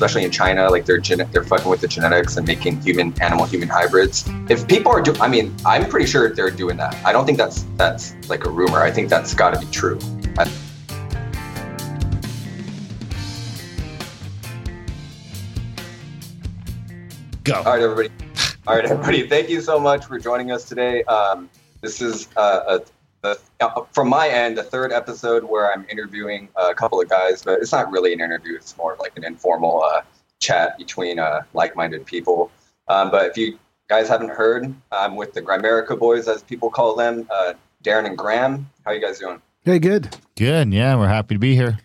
Especially in China, like they're gene- they're fucking with the genetics and making human animal human hybrids. If people are doing, I mean, I'm pretty sure they're doing that. I don't think that's that's like a rumor. I think that's got to be true. I- Go. all right, everybody. All right, everybody. Thank you so much for joining us today. Um, this is uh, a, the, uh, from my end the third episode where I'm interviewing a couple of guys, but it's not really an interview. It's more like an informal uh, chat between uh, like-minded people. Um, but if you guys haven't heard, I'm with the Grimerica boys, as people call them, uh, Darren and Graham. How you guys doing? Hey, good. Good. Yeah, we're happy to be here.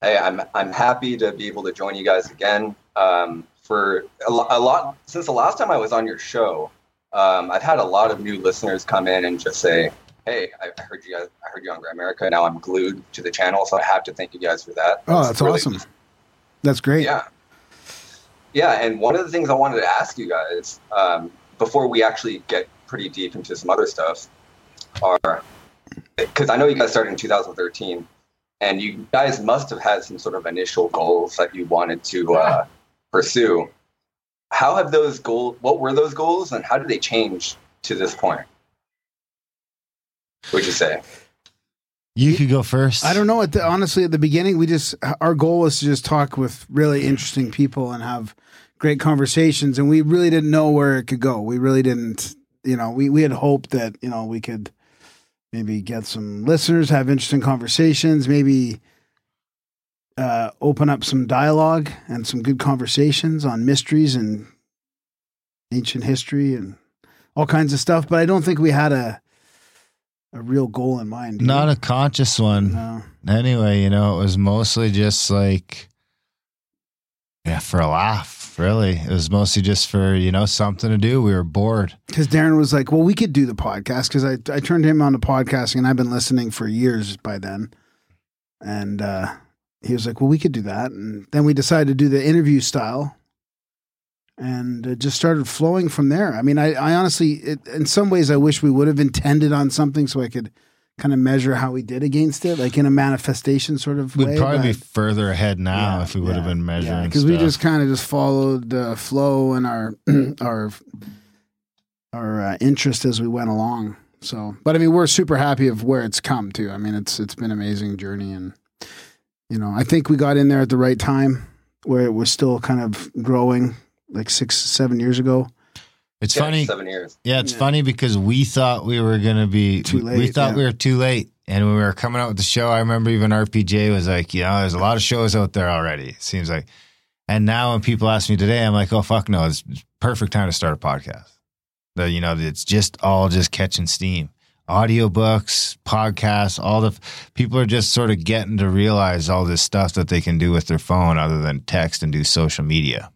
Hey, I'm I'm happy to be able to join you guys again. Um, for a, lo- a lot since the last time I was on your show, um, I've had a lot of new listeners come in and just say, "Hey, I I heard you guys. I heard you on Grimerica. Now I'm glued to the channel, so I have to thank you guys for that." Oh, that's really- awesome. That's great. Yeah, yeah. And one of the things I wanted to ask you guys um, before we actually get pretty deep into some other stuff are because I know you guys started in 2013, and you guys must have had some sort of initial goals that you wanted to uh, pursue. How have those goals? What were those goals, and how did they change to this point? Would you say? You could go first. I don't know. At the, honestly, at the beginning, we just our goal was to just talk with really interesting people and have great conversations, and we really didn't know where it could go. We really didn't. You know, we we had hoped that you know we could maybe get some listeners, have interesting conversations, maybe uh, open up some dialogue and some good conversations on mysteries and ancient history and all kinds of stuff. But I don't think we had a a real goal in mind. do you? Not a conscious one. no. Anyway, you know, it was mostly just like, yeah, for a laugh, really. It was mostly just for, you know, something to do. We were bored. because Darren was like, "Well, we could do the podcast." Because I I turned him on to podcasting, and I've been listening for years by then. And uh, he was like, "Well, we could do that." And then we decided to do the interview style, and it just started flowing from there. I mean, I, I honestly, it, in some ways, I wish we would have intended on something so I could kind of measure how we did against it, like in a manifestation sort of way. We'd way. probably be further ahead now Yeah, if we would have been measuring. because we just kind of just followed the flow and our our our uh, interest as we went along. So, but I mean, we're super happy of where it's come to. I mean, it's it's been an amazing journey, and you know, I think we got in there at the right time where it was still kind of growing, like six seven years ago. It's Yeah, funny. Seven years. Yeah, it's Yeah. funny because we thought we were gonna be Too we- We thought yeah. we were too late, and when we were coming out with the show, I remember even RPJ was like, "You know, there's a lot of shows out there already." It seems like, and now when people ask me today, I'm like, "Oh fuck no, it's perfect time to start a podcast." The you know, it's just all just catching steam. Audiobooks, podcasts, all the people are just sort of getting to realize all this stuff that they can do with their phone other than text and do social media.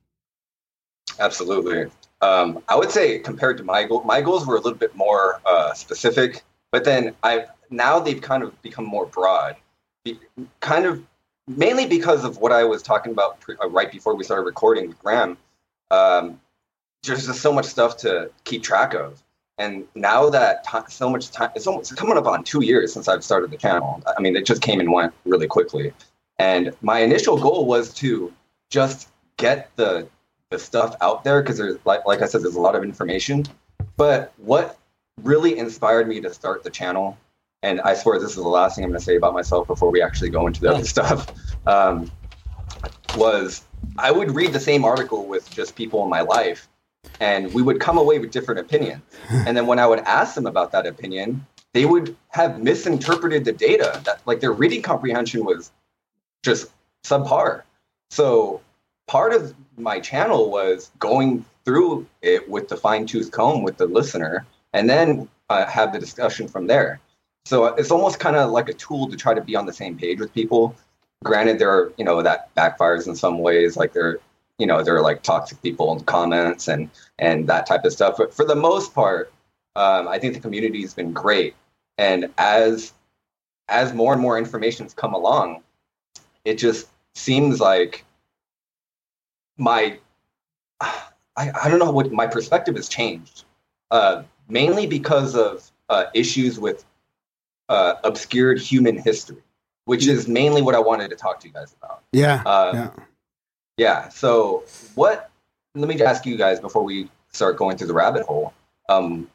Absolutely. Um, I would say compared to my goal, my goals were a little bit more uh, specific, but then I now they've kind of become more broad, Be- kind of mainly because of what I was talking about pre- uh, right before we started recording with Graham. Um, there's just so much stuff to keep track of, and now that ti so much time, it's almost coming up on two years since I've started the channel. I mean, it just came and went really quickly, and my initial goal was to just get the stuff out there because there's like like I said, there's a lot of information. But what really inspired me to start the channel, and I swear this is the last thing I'm going to say about myself before we actually go into the other stuff, um, was I would read the same article with just people in my life, and we would come away with different opinions. and then when I would ask them about that opinion, they would have misinterpreted the data. That like their reading comprehension was just subpar. So part of my channel was going through it with the fine tooth comb with the listener, and then uh, have the discussion from there. So it's almost kind of like a tool to try to be on the same page with people. Granted, there are you know that backfires in some ways, like there, you know, there are like toxic people in comments and and that type of stuff. But for the most part, um, I think the community has been great. And as as more and more information's come along, it just seems like my I, I don't know what my perspective has changed. Uh, mainly because of uh, issues with uh, obscured human history, which is mainly what I wanted to talk to you guys about. Yeah. Uh, yeah. Yeah. So, what? Let me ask you guys before we start going through the rabbit hole. Um,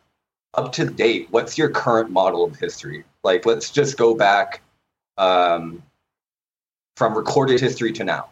up to date, what's your current model of history? Like, let's just go back um, from recorded history to now.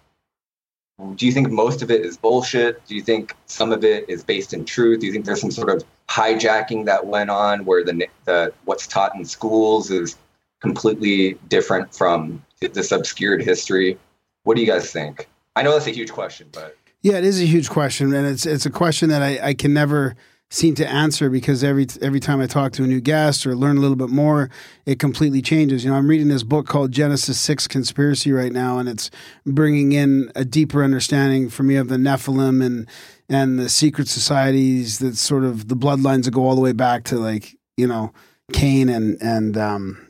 Do you think most of it is bullshit? Do you think some of it is based in truth? Do you think there's some sort of hijacking that went on where the the what's taught in schools is completely different from this obscured history? What do you guys think? I know that's a huge question, but Yeah, it is a huge question, and it's it's a question that I, I can never seem to answer because every every time I talk to a new guest or learn a little bit more, it completely changes. You know, I'm reading this book called Genesis Six Conspiracy right now, and it's bringing in a deeper understanding for me of the Nephilim and and the secret societies that sort of the bloodlines that go all the way back to like you know Cain and and um,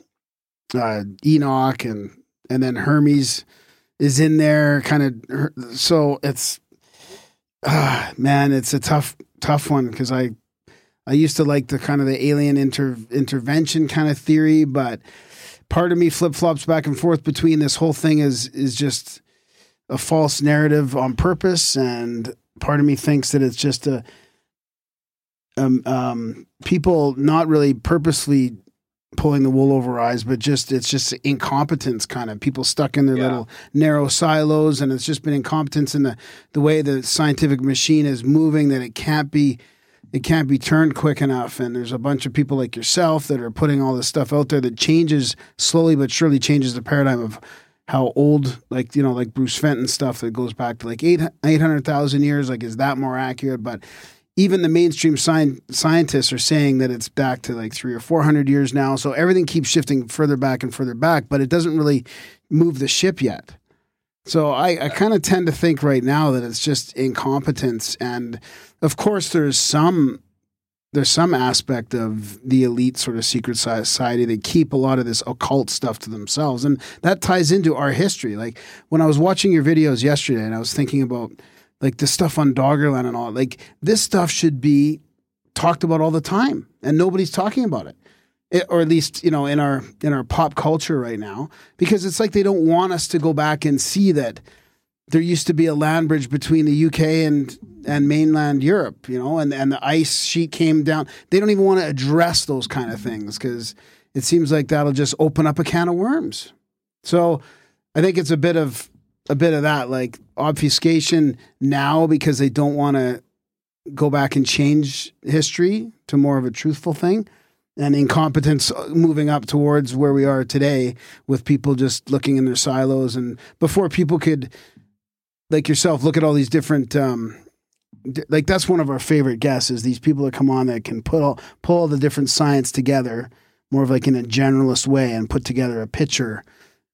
uh, Enoch and and then Hermes is in there, kind of. So it's ah, man, it's a tough tough one because I I used to like the kind of the alien inter, intervention kind of theory, but part of me flip flops back and forth between this whole thing is is just a false narrative on purpose, and part of me thinks that it's just a um, um, people not really purposely pulling the wool over eyes, but just it's just incompetence kind of people stuck in their Yeah. little narrow silos, and it's just been incompetence in the the way the scientific machine is moving that it can't be it can't be turned quick enough. And there's a bunch of people like yourself that are putting all this stuff out there that changes slowly but surely changes the paradigm of how old, like you know, like Bruce Fenton stuff that goes back to like eight eight hundred thousand years. Like, is that more accurate? But even the mainstream sci- scientists are saying that it's back to like three or four hundred years now. So everything keeps shifting further back and further back, but it doesn't really move the ship yet. So I, I kind of tend to think right now that it's just incompetence, and of course there's some there's some aspect of the elite sort of secret society that keep a lot of this occult stuff to themselves, and that ties into our history. Like when I was watching your videos yesterday, and I was thinking about like the stuff on Doggerland and all, like this stuff should be talked about all the time, and nobody's talking about it. It- or at least you know in our in our pop culture right now because it's like they don't want us to go back and see that there used to be a land bridge between the UK and and mainland Europe, you know, and and the ice sheet came down. They don't even want to address those kind of things because it seems like that'll just open up a can of worms. So I think it's a bit of a bit of that, like obfuscation now because they don't want to go back and change history to more of a truthful thing and incompetence moving up towards where we are today with people just looking in their silos and before people could like yourself look at all these different um d- like that's one of our favorite guests is these people that come on that can put all pull all the different science together more of like in a generalist way and put together a picture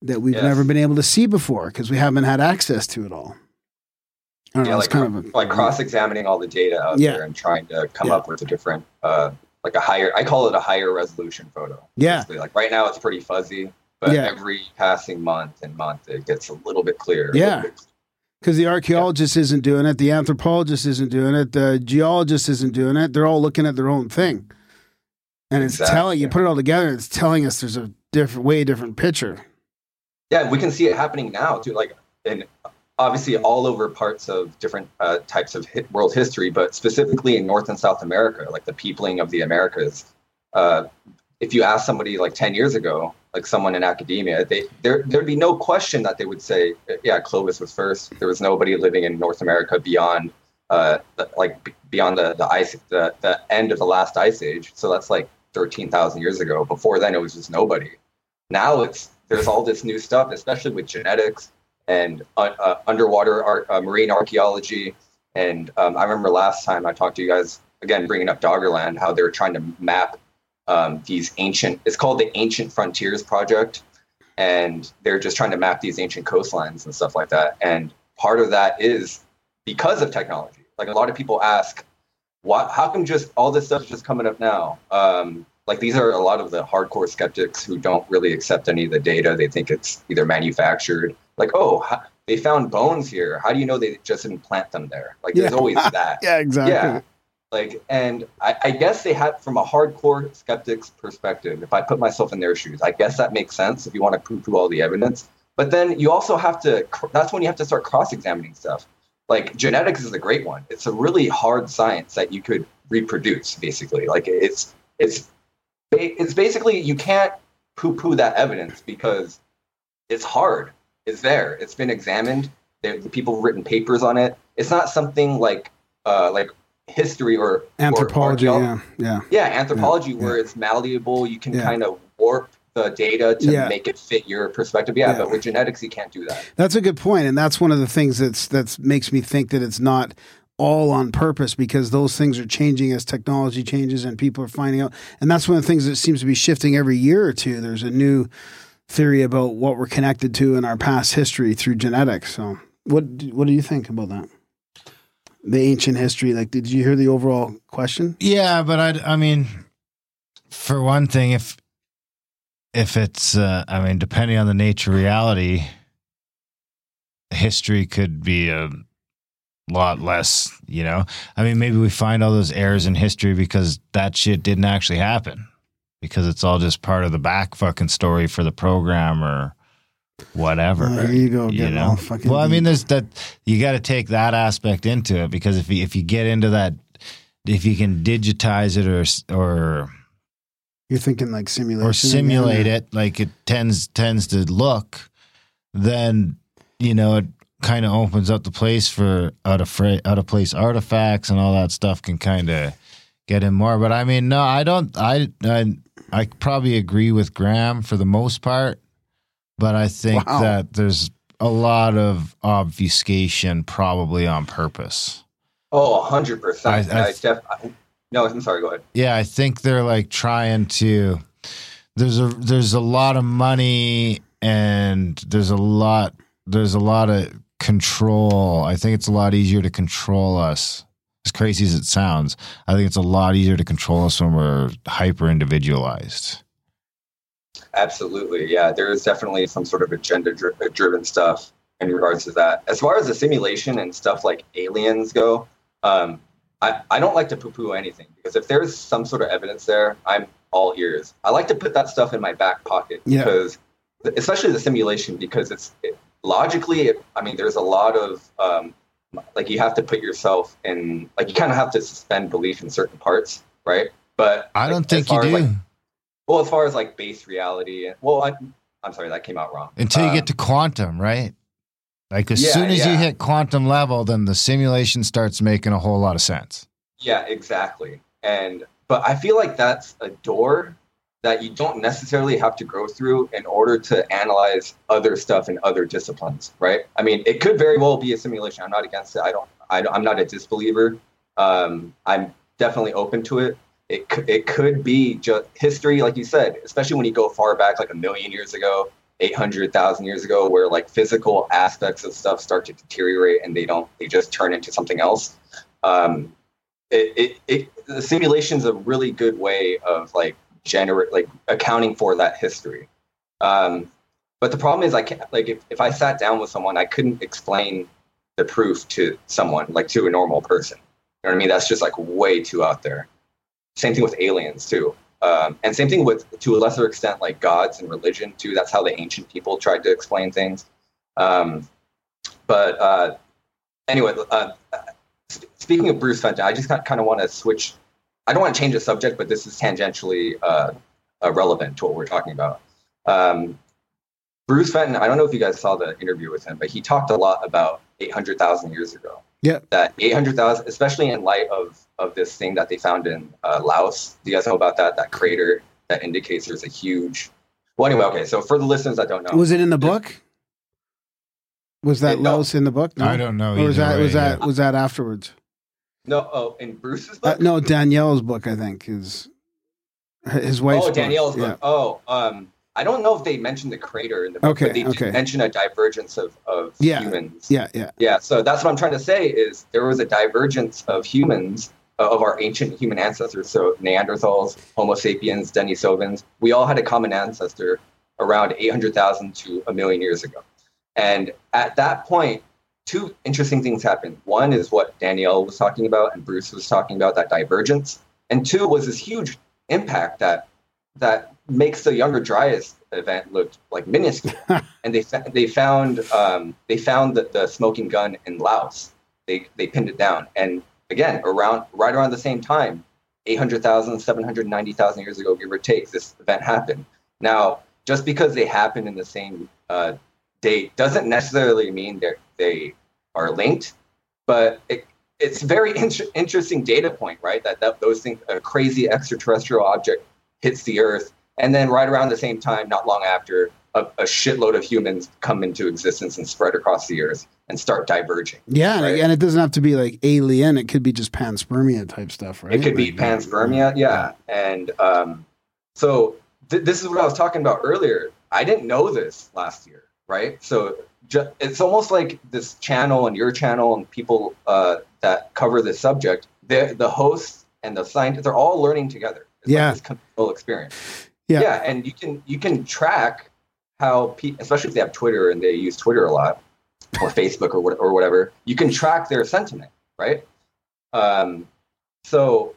that we've Yes. never been able to see before because we haven't had access to it all. I don't yeah, know. like kind of a, like cross-examining all the data out Yeah. there and trying to come Yeah. up with a different, uh, like a higher. I call it a higher resolution photo. Yeah. Basically. Like right now, it's pretty fuzzy, but Yeah. every passing month and month, it gets a little bit clearer. Yeah. Because the archaeologist isn't doing it, the anthropologist isn't doing it, the geologist isn't doing it. They're all looking at their own thing, and it's Exactly. telling you put it all together. It's telling us there's a different, way different picture. Yeah, we can see it happening now too. Like, and obviously all over parts of different uh, types of hi- world history, but specifically in North and South America, like the peopling of the Americas. Uh, if you ask somebody like 10 years ago, like someone in academia, they there there'd be no question that they would say, yeah, Clovis was first. There was nobody living in North America beyond uh, the, like beyond the the ice the, the end of the last ice age. So that's like 13,000 years ago. Before then, it was just nobody. Now it's there's all this new stuff, especially with genetics and uh, uh, underwater ar- uh, marine archaeology And um, I remember last time I talked to you guys again, bringing up Doggerland, how they're trying to map um, these ancient. It's called the Ancient Frontiers Project, and they're just trying to map these ancient coastlines and stuff like that. And part of that is because of technology. Like a lot of people ask, "What? How come just all this stuff is just coming up now?" Um, like these are a lot of the hardcore skeptics who don't really accept any of the data. They think it's either manufactured. Like, oh, they found bones here. How do you know they just didn't plant them there? Like, there's always that. Yeah, exactly. Yeah. Like, and I, I guess they had, from a hardcore skeptic's perspective, if I put myself in their shoes, I guess that makes sense if you want to prove through all the evidence. But then you also have to, that's when you have to start cross examining stuff. Like, genetics is a great one. It's a really hard science that you could reproduce, basically. Like, it's, it's, it's basically, you can't poo poo that evidence because it's hard. It's there. It's been examined. There, the people have written papers on it. It's not something like, uh, like history or or Anthropology. archaeo- yeah, yeah. yeah, anthropology where it's malleable. You can Yeah. kind of warp the data to Yeah. make it fit your perspective. Yeah, Yeah. but with genetics, you can't do that. That's a good point, and that's one of the things that's that's makes me think that it's not all on purpose because those things are changing as technology changes and people are finding out. And that's one of the things that seems to be shifting every year or two. There's a new theory about what we're connected to in our past history through genetics. So, what what do you think about that? The ancient history. Like, did you hear the overall question? Yeah, but I, I mean, for one thing, if if it's, uh, I mean, depending on the nature of reality, history could be a lot less. You know, I mean, maybe we find all those errors in history because that shit didn't actually happen, because it's all just part of the back fucking story for the program or whatever. Uh, you go, you know? fucking well, I mean, there's that you got to take that aspect into it because if you, if you get into that, if you can digitize it or or You're thinking like simulation or simulate it like it tends tends to look, then you know it kind of opens up the place for out of fra- out of place artifacts and all that stuff can kind of get in more. But I mean, no, I don't. I I I probably agree with Graham for the most part, but I think Wow. that there's a lot of obfuscation probably on purpose. Oh, hundred percent. I- I- I def- No, I'm sorry. Go ahead. Yeah, I think they're like trying to. There's a there's a lot of money and there's a lot there's a lot of control. I think it's a lot easier to control us. As crazy as it sounds, I think it's a lot easier to control us when we're hyper individualized. Absolutely. Yeah, there is definitely some sort of agenda dri- driven stuff in regards to that. As far as the simulation and stuff like aliens go, um, I, I don't like to poo poo anything because if there's some sort of evidence there, I'm all ears. I like to put that stuff in my back pocket Yeah. because, especially the simulation, because it's it, logically, it, I mean, there's a lot of, um, like, you have to put yourself in, like, you kind of have to suspend belief in certain parts, right? But I don't think you do like, well, as far as like base reality, well, I, I'm sorry, that came out wrong. until you Um, get to quantum, right? Like as Yeah, soon as you hit quantum level, then the simulation starts making a whole lot of sense. yeah, exactly. And but I feel like that's a door that you don't necessarily have to go through in order to analyze other stuff in other disciplines, right? I mean, it could very well be a simulation. I'm not against it. I don't. I, don't- I'm not a disbeliever. Um, I'm definitely open to it. It it could be just history, like you said, especially when you go far back, like a million years ago, eight hundred thousand years ago, where like physical aspects of stuff start to deteriorate and they don't, they just turn into something else. Um, it, it, it the simulation's a really good way of like generate like accounting for that history. Um, but the problem is I can't like if, if I sat down with someone, I couldn't explain the proof to someone like to a normal person. You know what I mean? That's just like way too out there. Same thing with aliens too. Um, and same thing with to a lesser extent like gods and religion too. That's how the ancient people tried to explain things. Um, but uh, anyway, uh, speaking of Bruce Fenton, I just kind of want to switch. I don't want to change the subject, but this is tangentially uh, uh, relevant to what we're talking about. Um, Bruce Fenton, I don't know if you guys saw the interview with him, but he talked a lot about 800,000 years ago. Yeah. That 800,000, especially in light of, of this thing that they found in uh, Laos. Do you guys know about that? That crater that indicates there's a huge. Well, anyway, okay. So for the listeners that don't know, Was it in the book? Was that No. Laos in the book? No? I don't know Or was either that was way, that was that afterwards? No, oh, in Bruce's Uh, book. no, Danielle's book. I think is his wife's. oh, book. Danielle's Yeah. book. Oh, um, I don't know if they mentioned the crater in the book, Okay, but they okay. did mention a divergence of, of Yeah, humans. Yeah, yeah, Yeah, so that's what I'm trying to say is there was a divergence of humans uh, of our ancient human ancestors. So Neanderthals, Homo sapiens, Denisovans, we all had a common ancestor around 800,000 to a million years ago. And at that point, two interesting things happened. One is what Danielle was talking about and Bruce was talking about, that divergence. And two was this huge impact that that makes the Younger Dryas event look like minuscule. and they they found um, they found the, the smoking gun in Laos. They they pinned it down, and again around right around the same time, 800,000, 790,000 years ago, give or take, this event happened. Now, just because they happen in the same uh, date doesn't necessarily mean they they are linked, but it, it's very inter- interesting data point, right? That, that those things, a crazy extraterrestrial object hits the Earth, and then right around the same time, not long after, a, a shitload of humans come into existence and spread across the Earth and start diverging. yeah. And, Right. and it doesn't have to be like alien. It could be just panspermia type stuff, right? It could be Like- panspermia, yeah. And um, so th- this is what I was talking about earlier. I didn't know this last year, right? So ju- it's almost like this channel and your channel and people uh, that cover this subject, the the hosts and the scientists, they're all learning together. It's Yeah. like this communal experience. Yeah. yeah, and you can you can track how, pe- especially if they have Twitter and they use Twitter a lot, or Facebook or what, or whatever, you can track their sentiment, right? Um, so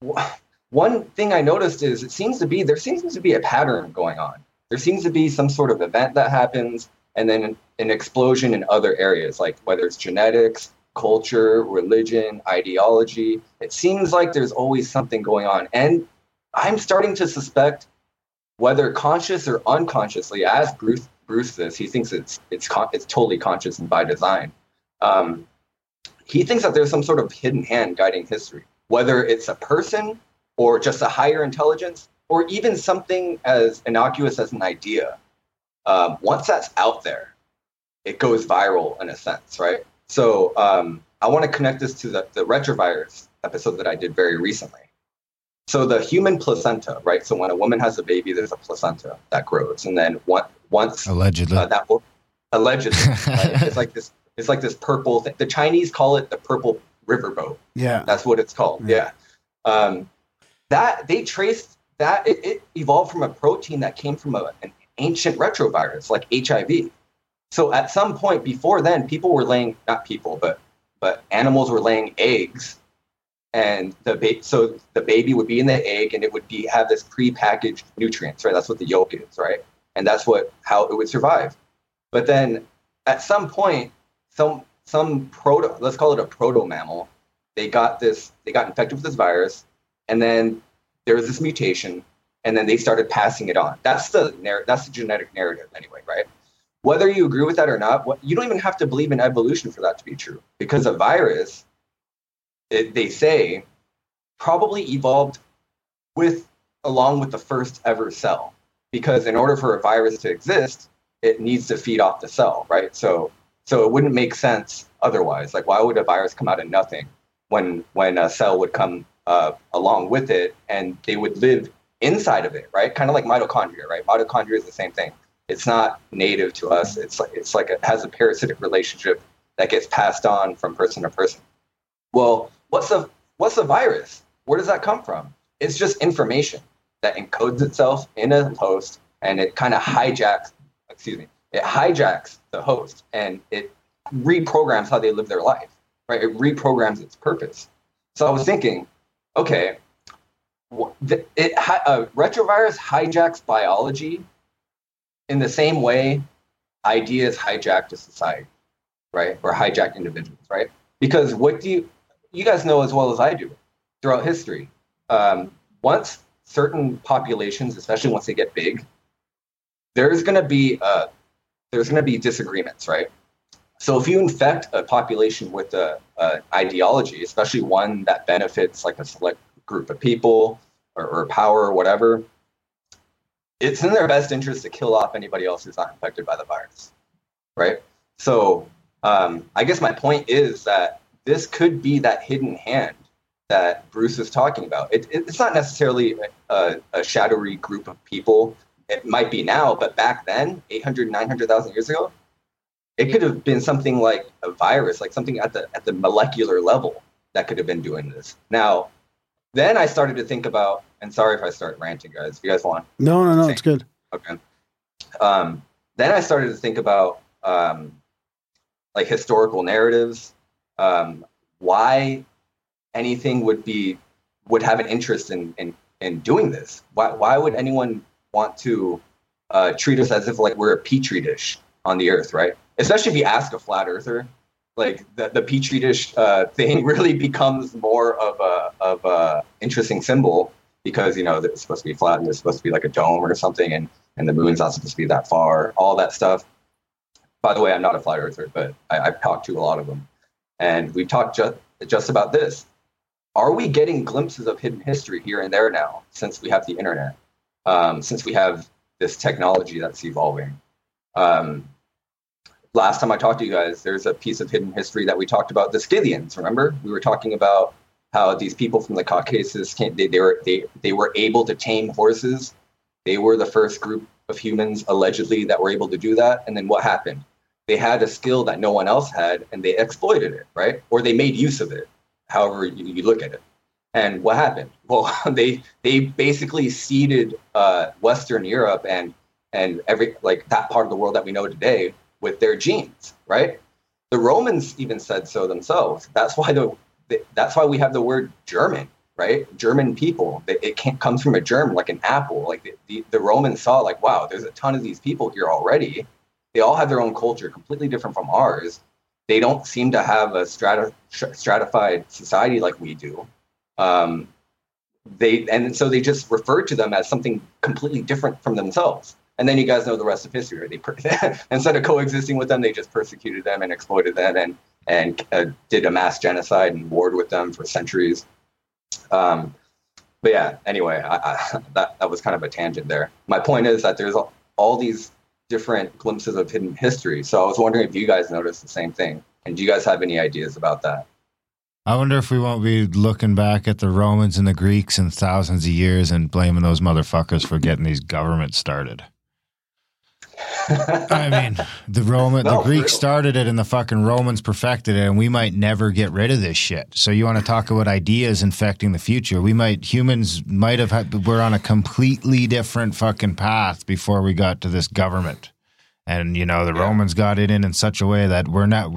w- one thing I noticed is it seems to be there seems to be a pattern going on. There seems to be some sort of event that happens, and then an, explosion in other areas, like whether it's genetics, culture, religion, ideology. It seems like there's always something going on, and I'm starting to suspect whether conscious or unconsciously, as Bruce Bruce this, he thinks it's it's it's totally conscious and by design. Um, he thinks that there's some sort of hidden hand guiding history, whether it's a person or just a higher intelligence, or even something as innocuous as an idea. Um, once that's out there, it goes viral in a sense, right? So um, I want to connect this to the, the retrovirus episode that I did very recently. So the human placenta, right? So when a woman has a baby, there's a placenta that grows, and then one, once Allegedly. uh, that allegedly, right? it's like this, it's like this purple. Thing. The Chinese call it the purple riverboat. Yeah. That's what it's called. Yeah. Yeah. Um, that they traced that it, it evolved from a protein that came from a, an ancient retrovirus like HIV. So at some point before then, people were laying not people, but but animals were laying eggs, and the ba- so the baby would be in the egg, and it would be have this prepackaged nutrients, right? That's what the yolk is, right? And that's what how it would survive. But then at some point, some some proto let's call it a proto mammal, they got this they got infected with this virus, and then there was this mutation, and then they started passing it on. That's the narr- that's the genetic narrative anyway, right? Whether you agree with that or not, what, you don't even have to believe in evolution for that to be true, because a virus, it, they say, probably evolved with along with the first ever cell, because in order for a virus to exist, it needs to feed off the cell, right? So so it wouldn't make sense otherwise. Like, why would a virus come out of nothing when when a cell would come uh, along with it and they would live inside of it, right? Kind of like mitochondria, right? Mitochondria is the same thing. It's not native to us. It's like it's like it has a parasitic relationship that gets passed on from person to person. Well, what's a what's a virus? Where does that come from? It's just information that encodes itself in a host and it kind of hijacks. Excuse me. It hijacks the host and it reprograms how they live their life. Right? It reprograms its purpose. So I was thinking, okay, the- it uh, retrovirus hijacks biology in the same way ideas hijacked a society, right? Or hijack individuals, right? Because what do you you guys know as well as I do throughout history? Um, once certain populations, especially once they get big, there's going to be uh, there's going to be disagreements, right? So if you infect a population with a, a ideology, especially one that benefits like a select group of people or, or power or whatever, it's in their best interest to kill off anybody else who's not infected by the virus, right? So um, I guess my point is that this could be that hidden hand that Bruce is talking about. It, it's not necessarily a, a shadowy group of people. It might be now, but back then, 800, 900,000 years ago, it could have been something like a virus, like something at the at the molecular level that could have been doing this. Now, then I started to think about, and sorry if I start ranting, guys. If you guys want, No, no, no, it's good. Okay. Um, then I started to think about um, like historical narratives, um, why anything would be would have an interest in in, in doing this. Why why would anyone want to uh, treat us as if like we're a petri dish on the earth, right? Especially if you ask a flat earther, like the, the petri dish uh, thing really becomes more of a of a interesting symbol because you know it's supposed to be flat and it's supposed to be like a dome or something, and and the moon's not supposed to be that far. All that stuff. By the way, I'm not a flat earther, but I, I've talked to a lot of them, and we've talked just just about this. Are we getting glimpses of hidden history here and there now since we have the internet? Um, since we have this technology that's evolving. Um, last time I talked to you guys, there's a piece of hidden history that we talked about the Scythians. Remember, we were talking about how these people from the Caucasus came, they, they were they they were able to tame horses. They were the first group of humans allegedly that were able to do that. And then what happened? They had a skill that no one else had, and they exploited it, right? Or they made use of it. However you, you look at it. And what happened? Well, they they basically seeded uh, Western Europe and and every like that part of the world that we know today with their genes, right? The Romans even said so themselves. That's why the that's why we have the word German, right? German people. It can't comes from a germ, like an apple. Like the, the, the Romans saw, like, wow, there's a ton of these people here already. They all have their own culture, completely different from ours. They don't seem to have a strata, stratified society like we do. Um, they and so they just referred to them as something completely different from themselves. And then you guys know the rest of history. They per- instead of coexisting with them, they just persecuted them and exploited them and and uh, did a mass genocide and warred with them for centuries. Um, but yeah, anyway, I, I, that that was kind of a tangent there. My point is that there's all, all these different glimpses of hidden history. So I was wondering if you guys noticed the same thing, and do you guys have any ideas about that? I wonder if we won't be looking back at the Romans and the Greeks in thousands of years and blaming those motherfuckers for getting these governments started. I mean, the Roman, No, the Greeks started it, and the fucking Romans perfected it, and we might never get rid of this shit. So you want to talk about ideas infecting the future? We might humans might have had, we're on a completely different fucking path before we got to this government. And you know the Romans got it in in such a way that we're not.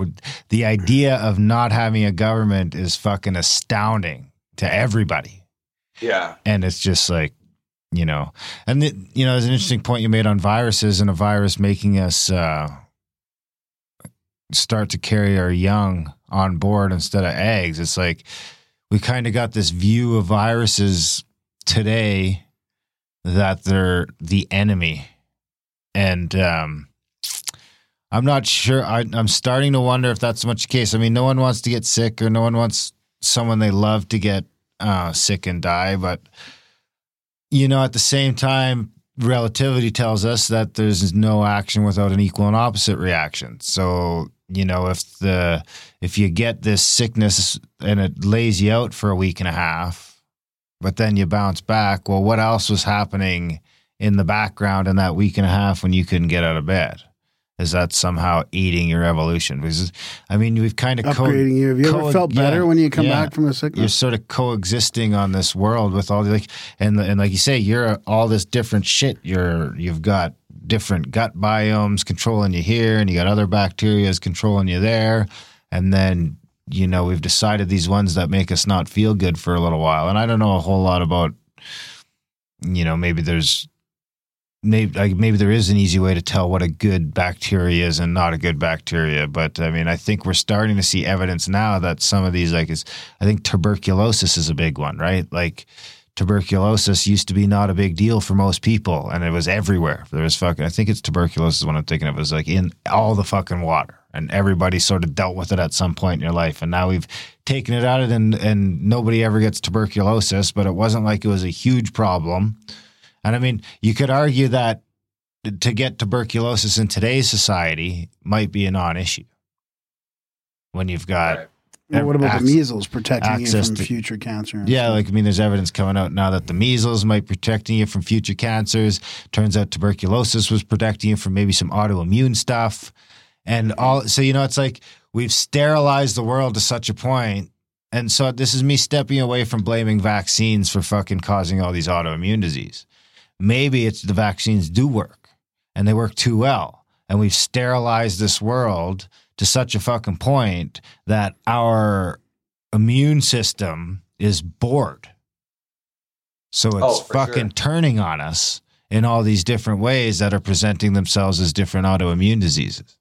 The idea of not having a government is fucking astounding to everybody Yeah, and it's just like you know. And it, you know there's an interesting point you made on viruses and a virus making us uh start to carry our young on board instead of eggs. It's like we kind of got this view of viruses today that they're the enemy. And um i'm not sure I, i'm starting to wonder if that's much the case. I mean no one wants to get sick or no one wants someone they love to get uh, sick and die but you know, at the same time, relativity tells us that there's no action without an equal and opposite reaction. So, you know, if the if you get this sickness and it lays you out for a week and a half, but then you bounce back, well, what else was happening in the background in that week and a half when you couldn't get out of bed? Is that somehow eating your evolution? Because I mean, we've kind of Upgrading you. Have you ever felt better yeah, when you come yeah back from a sickness? you're sort of coexisting on this world with all the like and and like you say you're all this different shit you're you've got different gut biomes controlling you here and you got other bacterias controlling you there and then you know we've decided these ones that make us not feel good for a little while and i don't know a whole lot about you know maybe there's maybe like maybe there is an easy way to tell what a good bacteria is and not a good bacteria but i mean i think we're starting to see evidence now that some of these like is i think tuberculosis is a big one right? Like tuberculosis used to be not a big deal for most people and it was everywhere. There was fucking i think it's tuberculosis what i'm thinking of it was like in all the fucking water and everybody sort of dealt with it at some point in your life and now we've taken it out of it and and nobody ever gets tuberculosis but it wasn't like it was a huge problem and I mean, you could argue that to get tuberculosis in today's society might be a non-issue when you've got Right. Well, what about Ac- the measles protecting you from to- future cancer? Yeah, stuff? like I mean, there's evidence coming out now that the measles might be protecting you from future cancers. Turns out tuberculosis was protecting you from maybe some autoimmune stuff, and all. So you know, it's like we've sterilized the world to such a point, and so this is me stepping away from blaming vaccines for fucking causing all these autoimmune disease. Maybe it's the vaccines do work, and they work too well, and we've sterilized this world to such a fucking point that our immune system is bored. So oh, it's Oh, fucking sure. turning on us in all these different ways that are presenting themselves as different autoimmune diseases.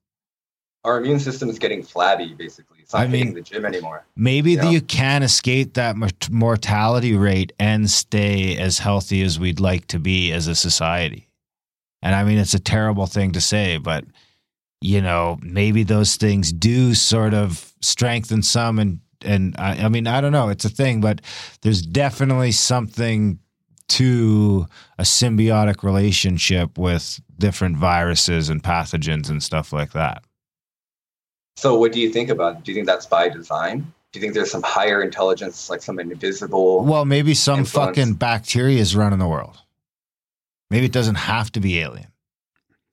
Our immune system is getting flabby, basically. It's not I mean- the gym anymore. Maybe that you can escape that mort- mortality rate and stay as healthy as we'd like to be as a society. And I mean, it's a terrible thing to say, but you know, maybe those things do sort of strengthen some and and I, I mean, I don't know, it's a thing, but there's definitely something to a symbiotic relationship with different viruses and pathogens and stuff like that. So, what do you think about it? Do you think that's by design? Do you think there's some higher intelligence, like some invisible? Well, maybe some influence. fucking bacteria is running the world. Maybe it doesn't have to be alien.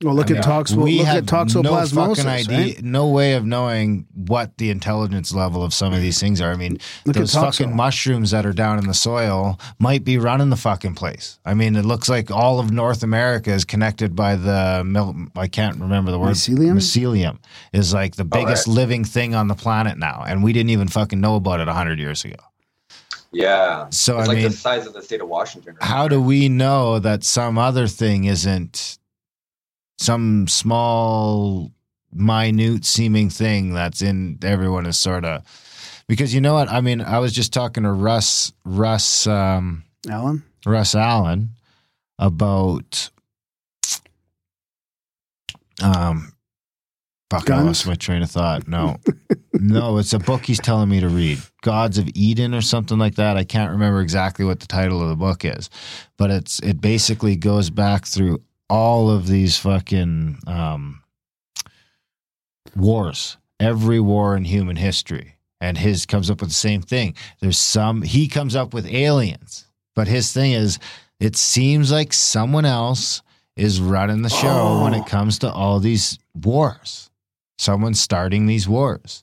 Well, look I mean, at toxo. we Look have at toxoplasmosis. No fucking idea, right? no way of knowing what the intelligence level of some of these things are. I mean, Look those fucking mushrooms that are down in the soil might be running the fucking place. I mean, it looks like all of North America is connected by the mil- I can't remember the word Mycelium? Mycelium is like the oh, biggest right. living thing on the planet now, and we didn't even fucking know about it hundred years ago. yeah. So it's I like mean, the size of the state of Washington. right? how do we know that some other thing isn't some small minute seeming thing that's in everyone is sort of because you know what? I mean i was just talking to russ russ um Alan. russ allen about um fuck i lost my train of thought. No. No it's a book he's telling me to read. Gods of eden or something like that. I can't remember exactly what the title of the book is but it's it basically goes back through all of these fucking um wars. Every war in human history. And his comes up with the same thing. There's some he comes up with aliens. But his thing is it seems like someone else is running the show when Oh. it comes to all these wars. Someone's starting these wars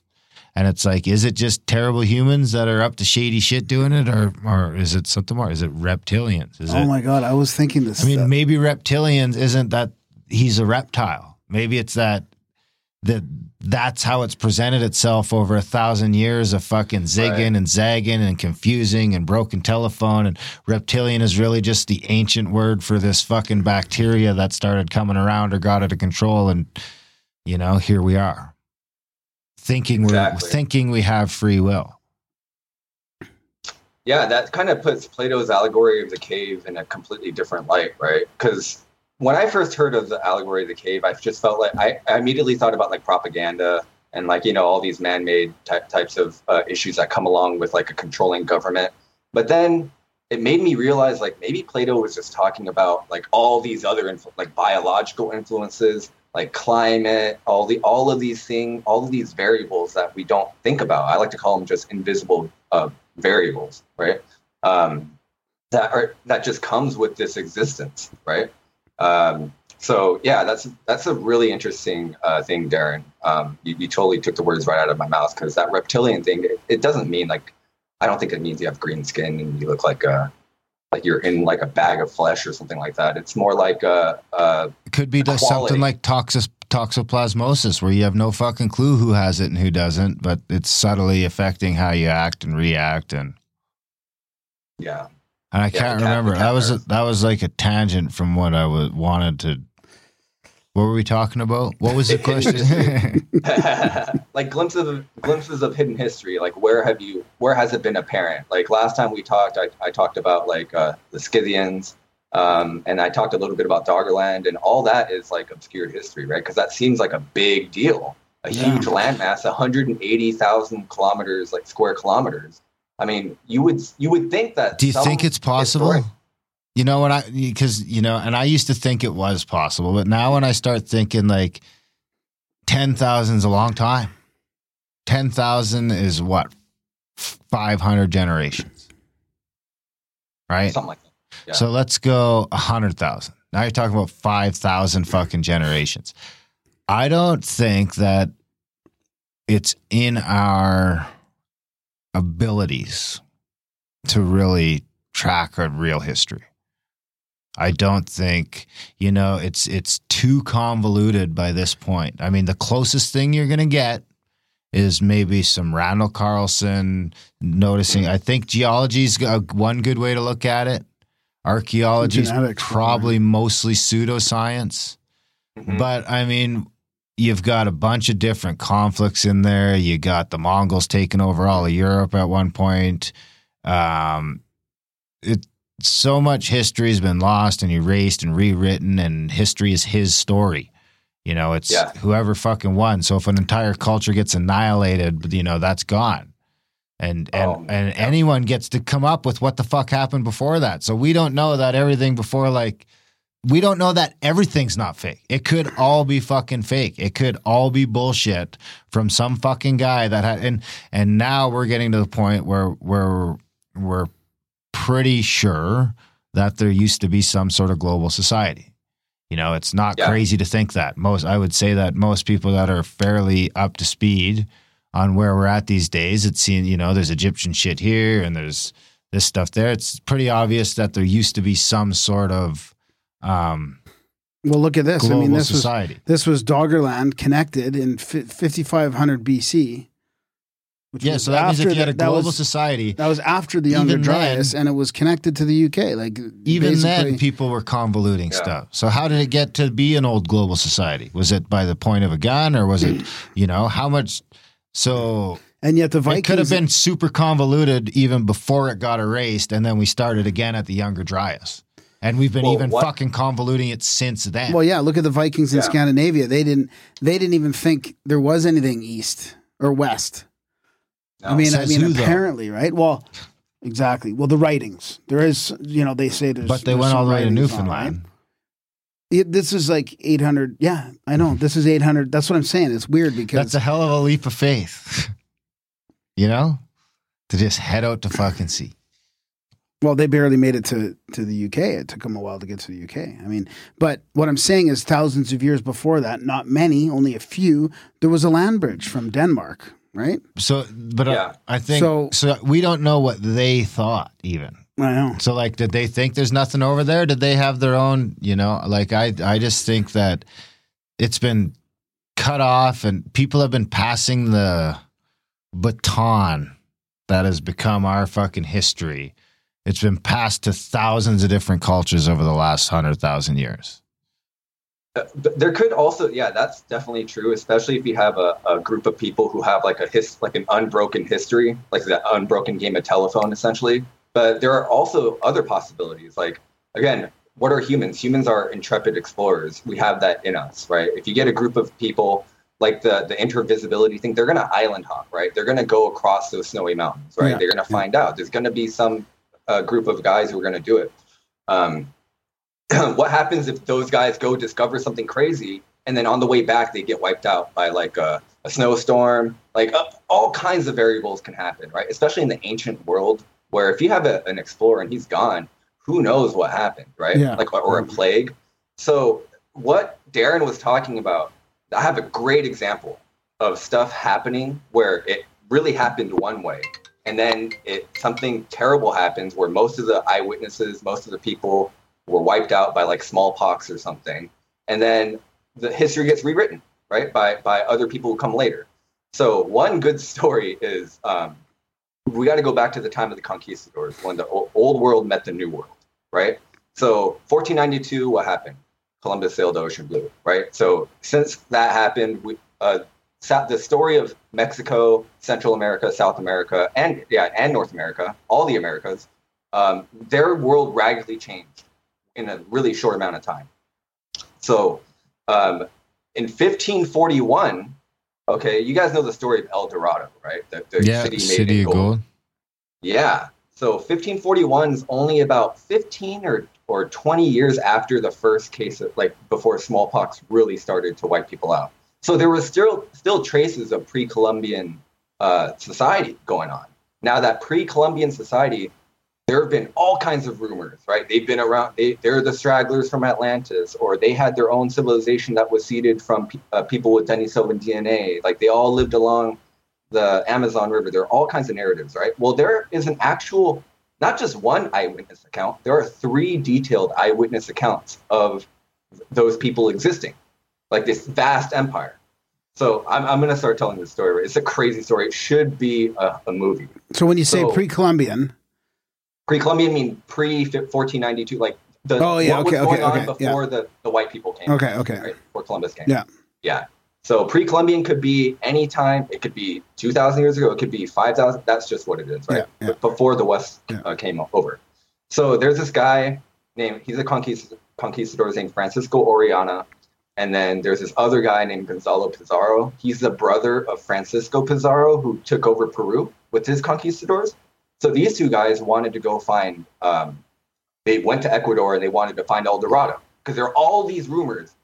and it's like is it just terrible humans that are up to shady shit doing it or or is it something more is it reptilians is Oh it my god, I was thinking this. I mean, stuff. maybe reptilians isn't that he's a reptile. Maybe it's that that that's how it's presented itself over a thousand years of fucking zigging Right. and zagging and confusing and broken telephone and reptilian is really just the ancient word for this fucking bacteria that started coming around or got out of control and you know here we are thinking Exactly. we're thinking we have free will. Yeah, that kind of puts Plato's allegory of the cave in a completely different light, right? Because when I first heard of the allegory of the cave, I just felt like I, I immediately thought about like propaganda and like you know all these man-made type, types of uh, issues that come along with like a controlling government. But then it made me realize like maybe Plato was just talking about like all these other influ- like biological influences, like climate, all the all of these things, all of these variables that we don't think about. I like to call them just invisible uh, variables, right? Um, that are that just comes with this existence, right? Um, so yeah, that's that's a really interesting uh, thing, Darren. Um, you, you totally took the words right out of my mouth because that reptilian thing, it, it doesn't mean like I don't think it means you have green skin and you look like a like you're in like a bag of flesh or something like that. It's more like a, a It could be just something like toxis, toxoplasmosis, where you have no fucking clue who has it and who doesn't, but it's subtly affecting how you act and react. And yeah. and I Yeah, can't cat- remember. That was a, that was like a tangent from what I was wanted to. What were we talking about? What was the question? like glimpses of glimpses of hidden history like where have you where has it been apparent like last time we talked i, I talked about like uh, the scythians um, and i talked a little bit about doggerland and all that is like obscured history right because that seems like a big deal a Yeah. huge landmass 180000 kilometers like square kilometers i mean you would you would think that Do you think it's possible? historic- You know when I because you know, and I used to think it was possible, but now when I start thinking like ten thousand is a long time. Ten thousand is what five hundred generations, right? Something like that. Yeah. So let's go a hundred thousand. Now you're talking about five thousand fucking generations. I don't think that it's in our abilities to really track a real history. I don't think, you know, it's it's too convoluted by this point. I mean, the closest thing you're going to get is maybe some Randall Carlson noticing. I think geology's a, one good way to look at it. Archaeology is Genetics, probably mostly pseudoscience. Mhm. But I mean, you've got a bunch of different conflicts in there. You got the Mongols taking over all of Europe at one point. Um, it so much history has been lost and erased and rewritten, and history is his story. You know, it's Yeah. whoever fucking won. So if an entire culture gets annihilated, you know, that's gone. And and Oh, and yeah. anyone gets to come up with what the fuck happened before that. So we don't know that everything before like we don't know that everything's not fake. It could all be fucking fake. It could all be bullshit from some fucking guy that had and and now we're getting to the point where where we're pretty sure that there used to be some sort of global society. You know, it's not Yeah. crazy to think that. Most I would say that most people that are fairly up to speed on where we're at these days, it's seen, you know, there's Egyptian shit here and there's this stuff there. It's pretty obvious that there used to be some sort of um Well, look at this. I mean, this was this was Doggerland connected in fi- 5500 BC. Which yeah, was so that means if after you had a the- that global was- society, That was after the Younger Dryas, and it was connected to the UK. Like even then people were convoluting Yeah. stuff. So how did it get to be an old global society? Was it by the point of a gun or was it, you know, how much so and yet the Vikings it could have been super convoluted even before it got erased and then we started again at the younger Dryas. And we've been Well, even what- fucking convoluting it since then. well, yeah. Look at the Vikings in Yeah. Scandinavia. They didn't. They didn't even think there was anything east or west. I mean, I mean, who, though? apparently, right? Well, exactly. Well, the writings. There is, you know, they say there's. but they there's went some all the way to Newfoundland. It- this is like 800. Yeah, I know. This is 800. That's what I'm saying. It's weird because That's a hell of a leap of faith. you know? To just head out to fucking sea. Well, they barely made it to, to the UK. It took them a while to get to the UK. I mean, but what I'm saying is thousands of years before that, not many, only a few, there was a land bridge from Denmark, right? So, but Yeah. uh, I think So- so, We don't know what they thought even. I know. So, like, did they think there's nothing over there? Did they have their own? You know, like I, I just think that it's been cut off, and people have been passing the baton that has become our fucking history. It's been passed to thousands of different cultures over the last hundred thousand years. Uh, but there could also, yeah, that's definitely true. Especially if you have a, a group of people who have like a his, like an unbroken history, like that unbroken game of telephone, essentially. But there are also other possibilities. Like again, what are humans? Humans are intrepid explorers. We have that in us, right? If you get a group of people like the the intervisibility thing, they're gonna island hop, right? They're gonna go across those snowy mountains, right? Yeah. They're gonna find out. There's gonna be some uh, group of guys who are gonna do it. Um, what happens if those guys go discover something crazy and then on the way back they get wiped out by like a, a snowstorm? Like uh, all kinds of variables can happen right? Especially in the ancient world where if you have a, an explorer and he's gone who knows what happened right? Yeah. like or a plague. So what darren was talking about i have a great example of stuff happening where it really happened one way and then it something terrible happens where most of the eyewitnesses most of the people were wiped out by like smallpox or something. And then the history gets rewritten right by by other people who come later. So one good story is um, we got to go back to the time of the conquistadors when the old world met the new world right? So 1492 what happened? Columbus sailed the ocean blue right? So since that happened we uh, the story of Mexico, Central America, South America, and yeah, and North America, all the Americas, um, their world radically changed in a really short amount of time. So, um, in 1541, okay, you guys know the story of El Dorado, right? The, the yeah, city made city of gold. Yeah. So 1541 is only about 15 or or 20 years after the first case of like before smallpox really started to wipe people out. So there was still still traces of pre-Columbian uh, society going on. Now that pre-Columbian society, there have been all kinds of rumors, right? They've been around. They, they're the stragglers from Atlantis, or they had their own civilization that was seeded from pe- uh, people with Denisovan DNA. Like they all lived along the Amazon River. There are all kinds of narratives, right? Well, there is an actual, not just one eyewitness account. There are three detailed eyewitness accounts of those people existing, like this vast empire. So I'm, I'm going to start telling this story. It's a crazy story. It should be a, a movie. So when you say So- pre-Columbian, Pre-Columbian mean pre 1492, like the Oh, yeah, what was okay, going okay, on okay, before the, the white people came. okay, okay, right? Before Columbus came. Yeah. Yeah. So pre-Columbian could be any time. It could be 2,000 years ago. It could be 5,000. That's just what it is, right? Yeah, yeah. Before the West Yeah. uh, came over. So there's this guy named, he's a conquist- conquistador named Francisco Orellana. And then there's this other guy named Gonzalo Pizarro. He's the brother of Francisco Pizarro, who took over Peru with his conquistadors. So these two guys wanted to go find, um, they went to Ecuador and they wanted to find El Dorado because there are all these rumors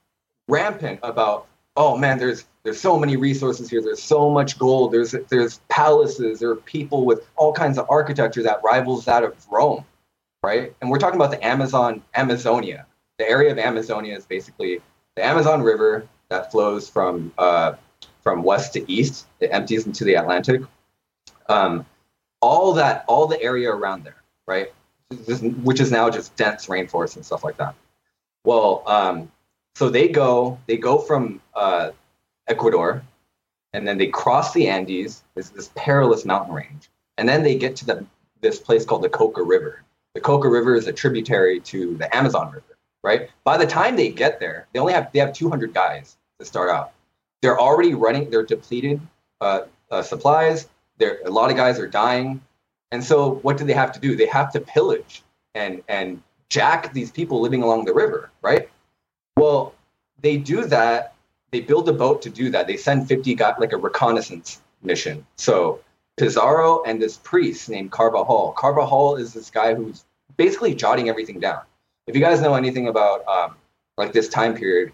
rampant about oh man there's there's so many resources here there's so much gold there's there's palaces there are people with all kinds of architecture that rivals that of rome right? And we're talking about the amazon amazonia. The area of amazonia is basically the amazon river that flows from uh, from west to east it empties into the atlantic. Um, all that all the area around there right which is now just dense rainforest and stuff like that well um, so they go they go from uh, Ecuador, and then they cross the Andes. This this perilous mountain range, and then they get to the this place called the Coca River. The Coca River is a tributary to the Amazon River. Right. By the time they get there, they only have they have 200 guys to start out. They're already running. They're depleted uh, uh, supplies. There a lot of guys are dying, and so what do they have to do? They have to pillage and and jack these people living along the river. Right. Well, they do that. They build a boat to do that. They send 50 guys, like a reconnaissance mission. So Pizarro and this priest named Carvajal. Carvajal is this guy who's basically jotting everything down. If you guys know anything about um, like this time period,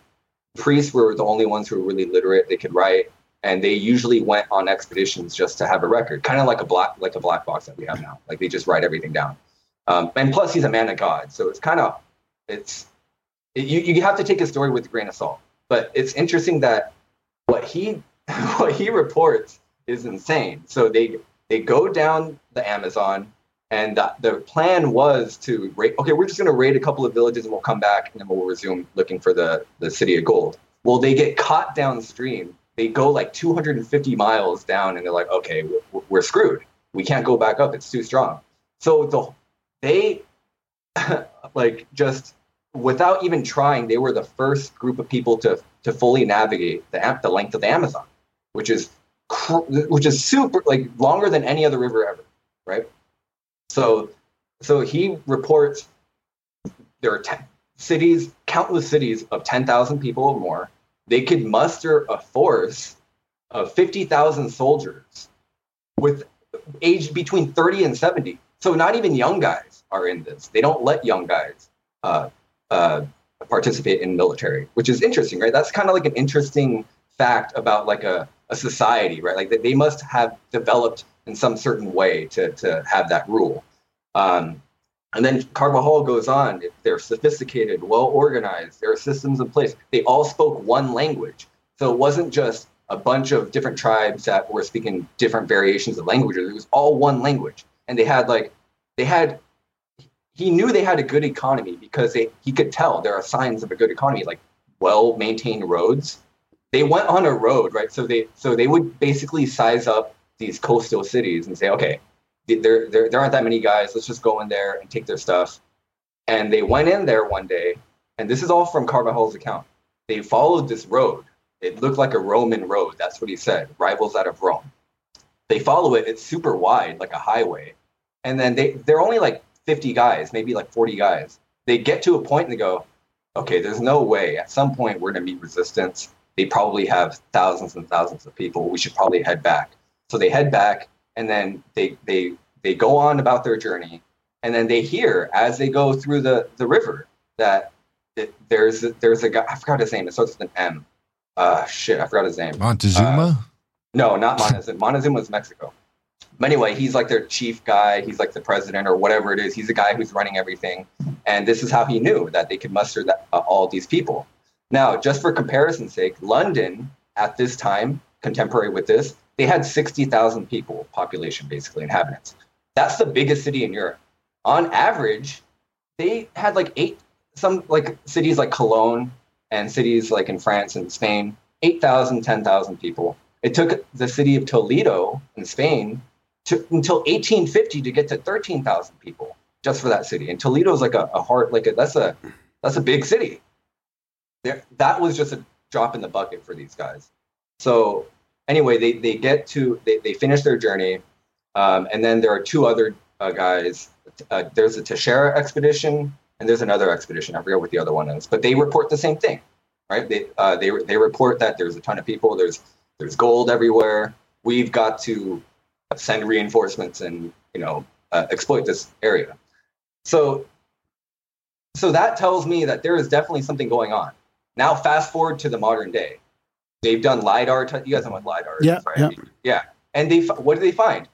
priests were the only ones who were really literate. They could write, and they usually went on expeditions just to have a record, kind of like a black like a black box that we have now. Like they just write everything down. Um, and plus, he's a man of God, so it's kind of it's you, you have to take his story with a grain of salt. But it's interesting that what he what he reports is insane. So they they go down the Amazon, and the, the plan was to raid. Okay, we're just going to raid a couple of villages, and we'll come back, and then we'll resume looking for the the city of gold. Well, they get caught downstream. They go like 250 miles down, and they're like, okay, we're, we're screwed. We can't go back up. It's too strong. So the they like just without even trying, they were the first group of people to to fully navigate the the length of the Amazon, which is which is super like longer than any other river ever, right? So so he reports there are ten cities, countless cities of ten thousand people or more. They could muster a force of fifty thousand soldiers with aged between thirty and seventy. So not even young guys are in this. They don't let young guys uh, uh, participate in military, which is interesting, right? That's kind of like an interesting fact about like a, a society, right? Like they must have developed in some certain way to, to have that rule. Um, and then Carvajal goes on, they're sophisticated, well organized, there are systems in place. They all spoke one language. So it wasn't just a bunch of different tribes that were speaking different variations of languages. It was all one language. And they had like, they had he knew they had a good economy because they, he could tell there are signs of a good economy, like well maintained roads. They went on a road, right? So they so they would basically size up these coastal cities and say, okay, there there there aren't that many guys. Let's just go in there and take their stuff. And they went in there one day, and this is all from Carvajal's account. They followed this road. It looked like a Roman road. That's what he said. Rivals out of Rome. They follow it. It's super wide, like a highway. And then they they're only like 50 guys, maybe like 40 guys. They get to a point and they go, okay, there's no way. At some point, we're going to meet resistance. They probably have thousands and thousands of people. We should probably head back. So they head back, and then they they they go on about their journey. and then they hear as they go through the the river that it, there's there's a guy I forgot his name. It starts with an M. Uh, shit, I forgot his name. Montezuma. No, not Montezuma. Montezuma was Mexico. But anyway, he's like their chief guy. He's like the president or whatever it is. He's the guy who's running everything. And this is how he knew that they could muster that, uh, all these people. Now, just for comparison's sake, London at this time, contemporary with this, they had 60,000 people, population basically, inhabitants. That's the biggest city in Europe. On average, they had like eight, some like cities like Cologne and cities like in France and Spain, 8,000, 10,000 people. It took the city of Toledo in Spain to, until 1850 to get to 13,000 people just for that city. And Toledo is like a, a heart, like a, that's a that's a big city. There, that was just a drop in the bucket for these guys. So anyway, they, they get to they, they finish their journey, um, and then there are two other uh, guys. Uh, there's a Teixeira expedition, and there's another expedition. I forget what the other one is, but they report the same thing, right? They uh, they they report that there's a ton of people. There's there's gold everywhere. We've got to send reinforcements and you know uh, exploit this area. So so that tells me that there is definitely something going on. Now fast forward to the modern day. They've done lidar. T- you guys know what lidar is, Yeah, right? yeah. Yeah. And they f- what do they find?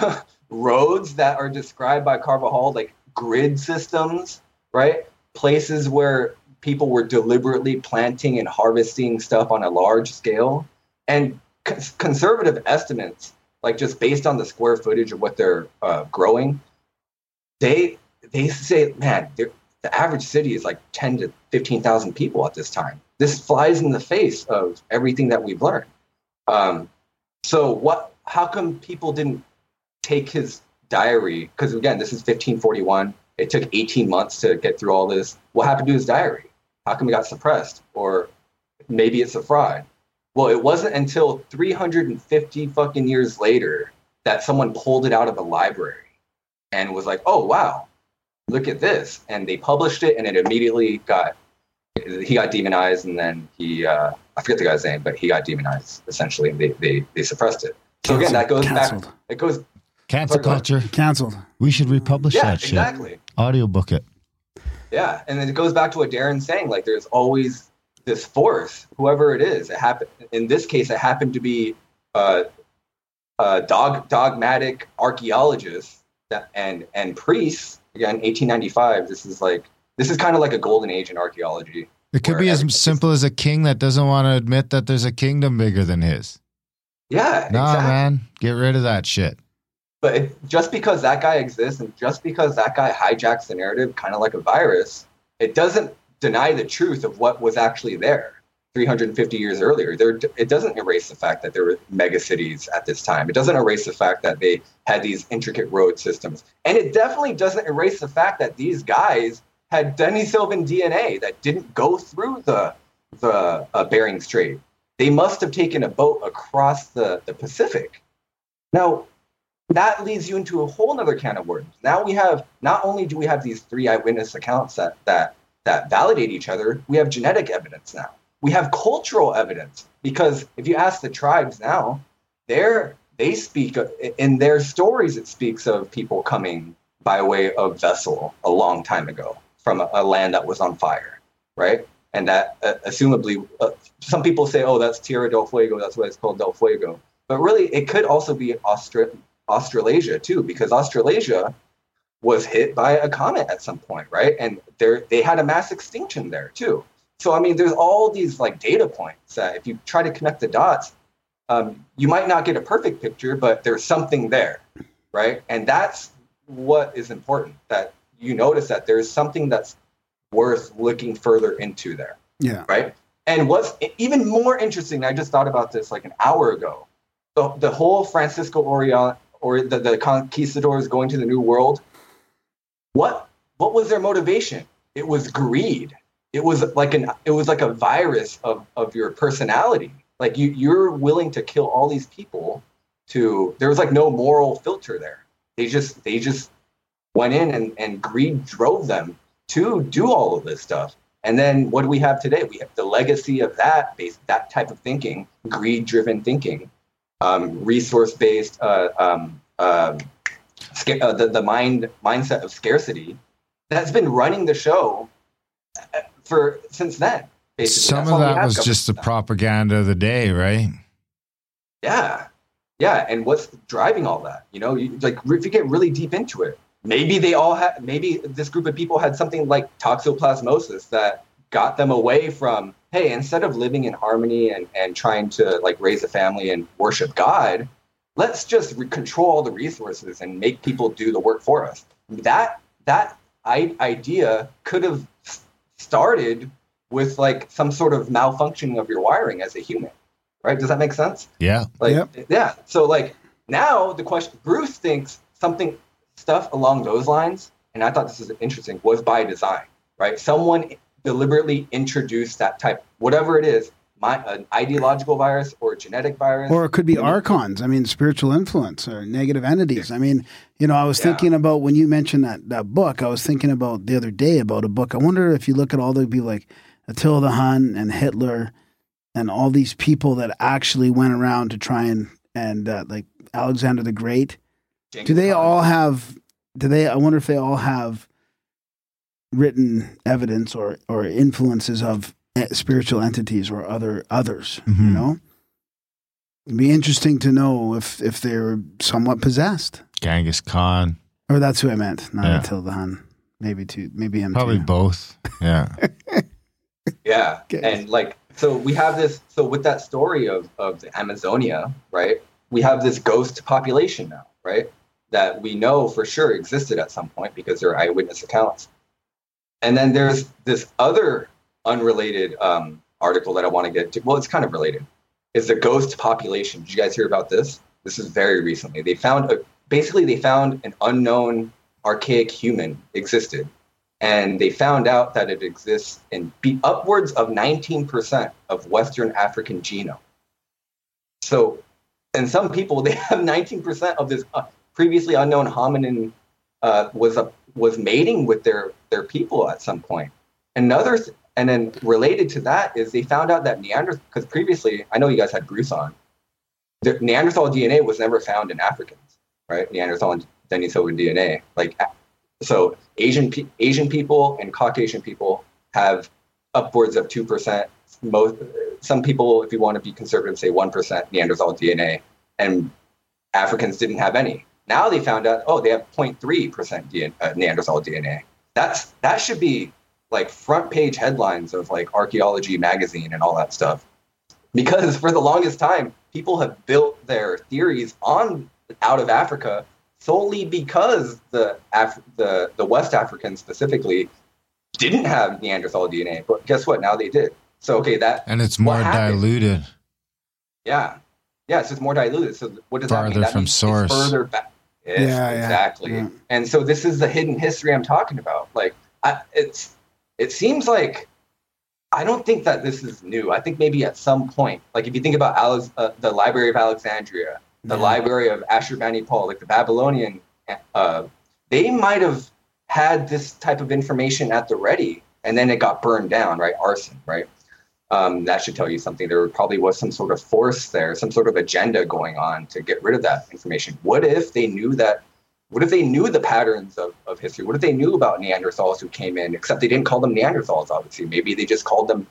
Roads that are described by Carvajal like grid systems, right? Places where people were deliberately planting and harvesting stuff on a large scale, and cons- conservative estimates, like just based on the square footage of what they're uh, growing, they they say, man, they're- the average city is like ten to fifteen thousand people at this time. This flies in the face of everything that we've learned. Um, so what? How come people didn't take his diary? Because again, this is 1541. It took 18 months to get through all this. What happened to his diary? How come it got suppressed? Or maybe it's a fraud. Well, it wasn't until 350 fucking years later that someone pulled it out of a library and was like, "Oh wow, look at this!" And they published it, and it immediately got he got demonized, and then he uh, I forget the guy's name, but he got demonized essentially, and they they, they suppressed it. So again, that goes Canceled. back. It goes Cancel Sorry, go ahead. culture. Canceled. We should republish yeah, that shit. exactly. Audiobook it. Yeah, and then it goes back to what Darren's saying. Like, there's always this force, whoever it is. It happened in this case. It happened to be uh, uh, dog dogmatic archaeologists and and priests. Again, 1895. This is like this is kind of like a golden age in archaeology. It could be as simple as a king that doesn't want to admit that there's a kingdom bigger than his. Yeah, Nah, exactly. man, get rid of that shit. But it, just because that guy exists and just because that guy hijacks the narrative, kind of like a virus, it doesn't deny the truth of what was actually there 350 years earlier. There, it doesn't erase the fact that there were mega cities at this time. It doesn't erase the fact that they had these intricate road systems. And it definitely doesn't erase the fact that these guys had Denisovan DNA that didn't go through the, the uh, Bering Strait. They must have taken a boat across the, the Pacific. Now, that leads you into a whole other can of worms. Now we have not only do we have these three eyewitness accounts that that that validate each other, we have genetic evidence now. We have cultural evidence because if you ask the tribes now, they're they speak in their stories. It speaks of people coming by way of vessel a long time ago from a, a land that was on fire, right? And that uh, assumably, uh, some people say, "Oh, that's Tierra del Fuego. That's why it's called Del Fuego." But really, it could also be Austra- Australasia too, because Australasia was hit by a comet at some point, right? And there they had a mass extinction there too. So I mean, there's all these like data points that if you try to connect the dots, um, you might not get a perfect picture, but there's something there, right? And that's what is important that you notice that there's something that's worth looking further into there Yeah. right? And what's even more interesting, I just thought about this like an hour ago. The, the whole Francisco Orient or the, the conquistadors going to the New World, what what was their motivation? It was greed. It was like an it was like a virus of, of your personality. Like you you're willing to kill all these people to there was like no moral filter there. They just they just went in and, and greed drove them to do all of this stuff. And then what do we have today? We have the legacy of that based that type of thinking, greed driven thinking, um, resource based, uh, um, sca- uh, the the mind mindset of scarcity that's been running the show uh, for since then. Basically, Some That's of that was just the then. propaganda of the day, right? Yeah, yeah. And what's driving all that? You know, you, like if you get really deep into it, maybe they all had. Maybe this group of people had something like toxoplasmosis that got them away from. Hey, instead of living in harmony and and trying to like raise a family and worship God, let's just re- control all the resources and make people do the work for us. That that I- idea could have started with like some sort of malfunctioning of your wiring as a human, right? Does that make sense? Yeah. Like, Yep. yeah. So like now the question, Bruce thinks something stuff along those lines, and I thought this was interesting, was by design, right? Someone deliberately introduced that type, whatever it is, my an ideological virus or a genetic virus, Or it could be archons. I mean, spiritual influence or negative entities. I mean, you know, I was Yeah. thinking about when you mentioned that that book. I was thinking about the other day about a book. I wonder if you look at all the people like Attila the Hun and Hitler and all these people that actually went around to try and and uh, like Alexander the Great. Do they all have? Do they? I wonder if they all have written evidence or or influences of spiritual entities or other others. You Mhm. know, it'd be interesting to know if if they're somewhat possessed, Genghis Khan. or that's who I meant, not Yeah. Attila the Hun. Maybe two, maybe him. Probably too. both. Yeah. Yeah. Okay. And like, so we have this, so with that story of, of the Amazonia, right? We have this ghost population now, right? That we know for sure existed at some point because there are eyewitness accounts. And then there's this other unrelated um, article that I want to get to. Well, it's kind of related. Is the ghost population. Did you guys hear about this? This is very recently. They found a, basically they found an unknown archaic human existed and they found out that it exists in be upwards of 19% of Western African genome. So, and some people they have 19% of this uh, previously unknown hominin uh, was a, was mating with their their people at some point. Another th- and then related to that is they found out that Neanderthal because previously I know you guys had Bruce on. The Neanderthal DNA was never found in Africans, right? Neanderthal and Denisovan DNA, like so Asian Asian people and Caucasian people have upwards of two percent. Most some people, if you want to be conservative, say one percent Neanderthal DNA, and Africans didn't have any. Now they found out, oh, they have 0.3 percent uh, Neanderthal DNA. That's that should be like front page headlines of like archaeology magazine and all that stuff. Because for the longest time, people have built their theories on out of Africa solely because the Af- the the West Africans specifically didn't have Neanderthal DNA. But guess what? Now they did. So okay, that And it's more diluted. yeah, yeah, it's just more diluted. So what does that Farther mean? That from means source. further back. Yes, Yeah, yeah, exactly. yeah. And so this is the hidden history I'm talking about. Like, I, it's it seems like I don't think that this is new. I think maybe at some point, like if you think about Alex, uh, the Library of Alexandria, the Yeah. Library of Ashurbanipal, like the Babylonian, uh, they might have had this type of information at the ready, and then it got burned down, right? Arson, right? Um, that should tell you something. There probably was some sort of force there, some sort of agenda going on to get rid of that information. What if they knew that? What if they knew the patterns of, of history? What if they knew about Neanderthals who came in, except they didn't call them Neanderthals, obviously? Maybe they just called them,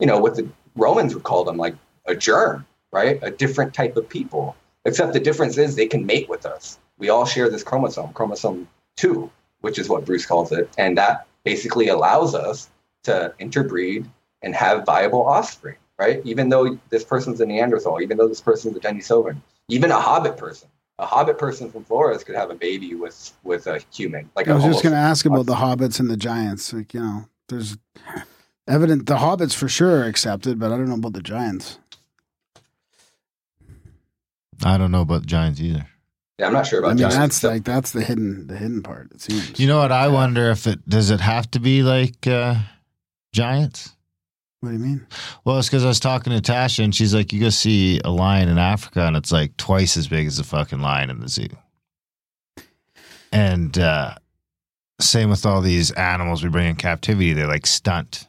you know, what the Romans would call them, like a germ, right? A different type of people. Except the difference is they can mate with us. We all share this chromosome, chromosome two, which is what Bruce calls it. And that basically allows us to interbreed and have viable offspring, right? Even though this person's a Neanderthal, even though this person's a Denisovan, even a Hobbit person, a Hobbit person from Flores could have a baby with with a human. Like I was just going to ask about the hobbits and the giants. Like, you know, there's evident the hobbits for sure are accepted, but I don't know about the giants. I don't know about giants either. Yeah, I'm not sure about I mean, giants. that's So- like that's the hidden the hidden part. It seems. You know what? I wonder if it does it have to be like uh, giants. What do you mean? Well, it's because I was talking to Tasha and she's like, you go see a lion in Africa and it's like twice as big as the fucking lion in the zoo. And uh, same with all these animals we bring in captivity, they're like stunt.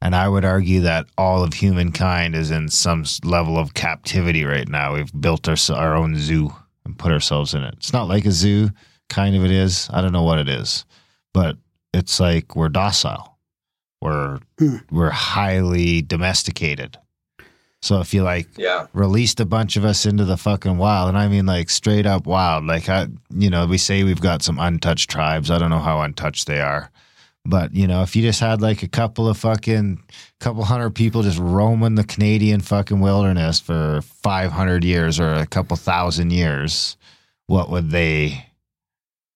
And I would argue that all of humankind is in some level of captivity right now. We've built our, our own zoo and put ourselves in it. It's not like a zoo kind of it is. I don't know what it is, but it's like we're docile. We're Hmm. we're highly domesticated. So if you like Yeah. released a bunch of us into the fucking wild, and I mean like straight up wild. Like I, you know, we say we've got some untouched tribes. I don't know how untouched they are, but you know, if you just had like a couple of fucking couple hundred people just roaming the Canadian fucking wilderness for five hundred years or a couple thousand years, what would they?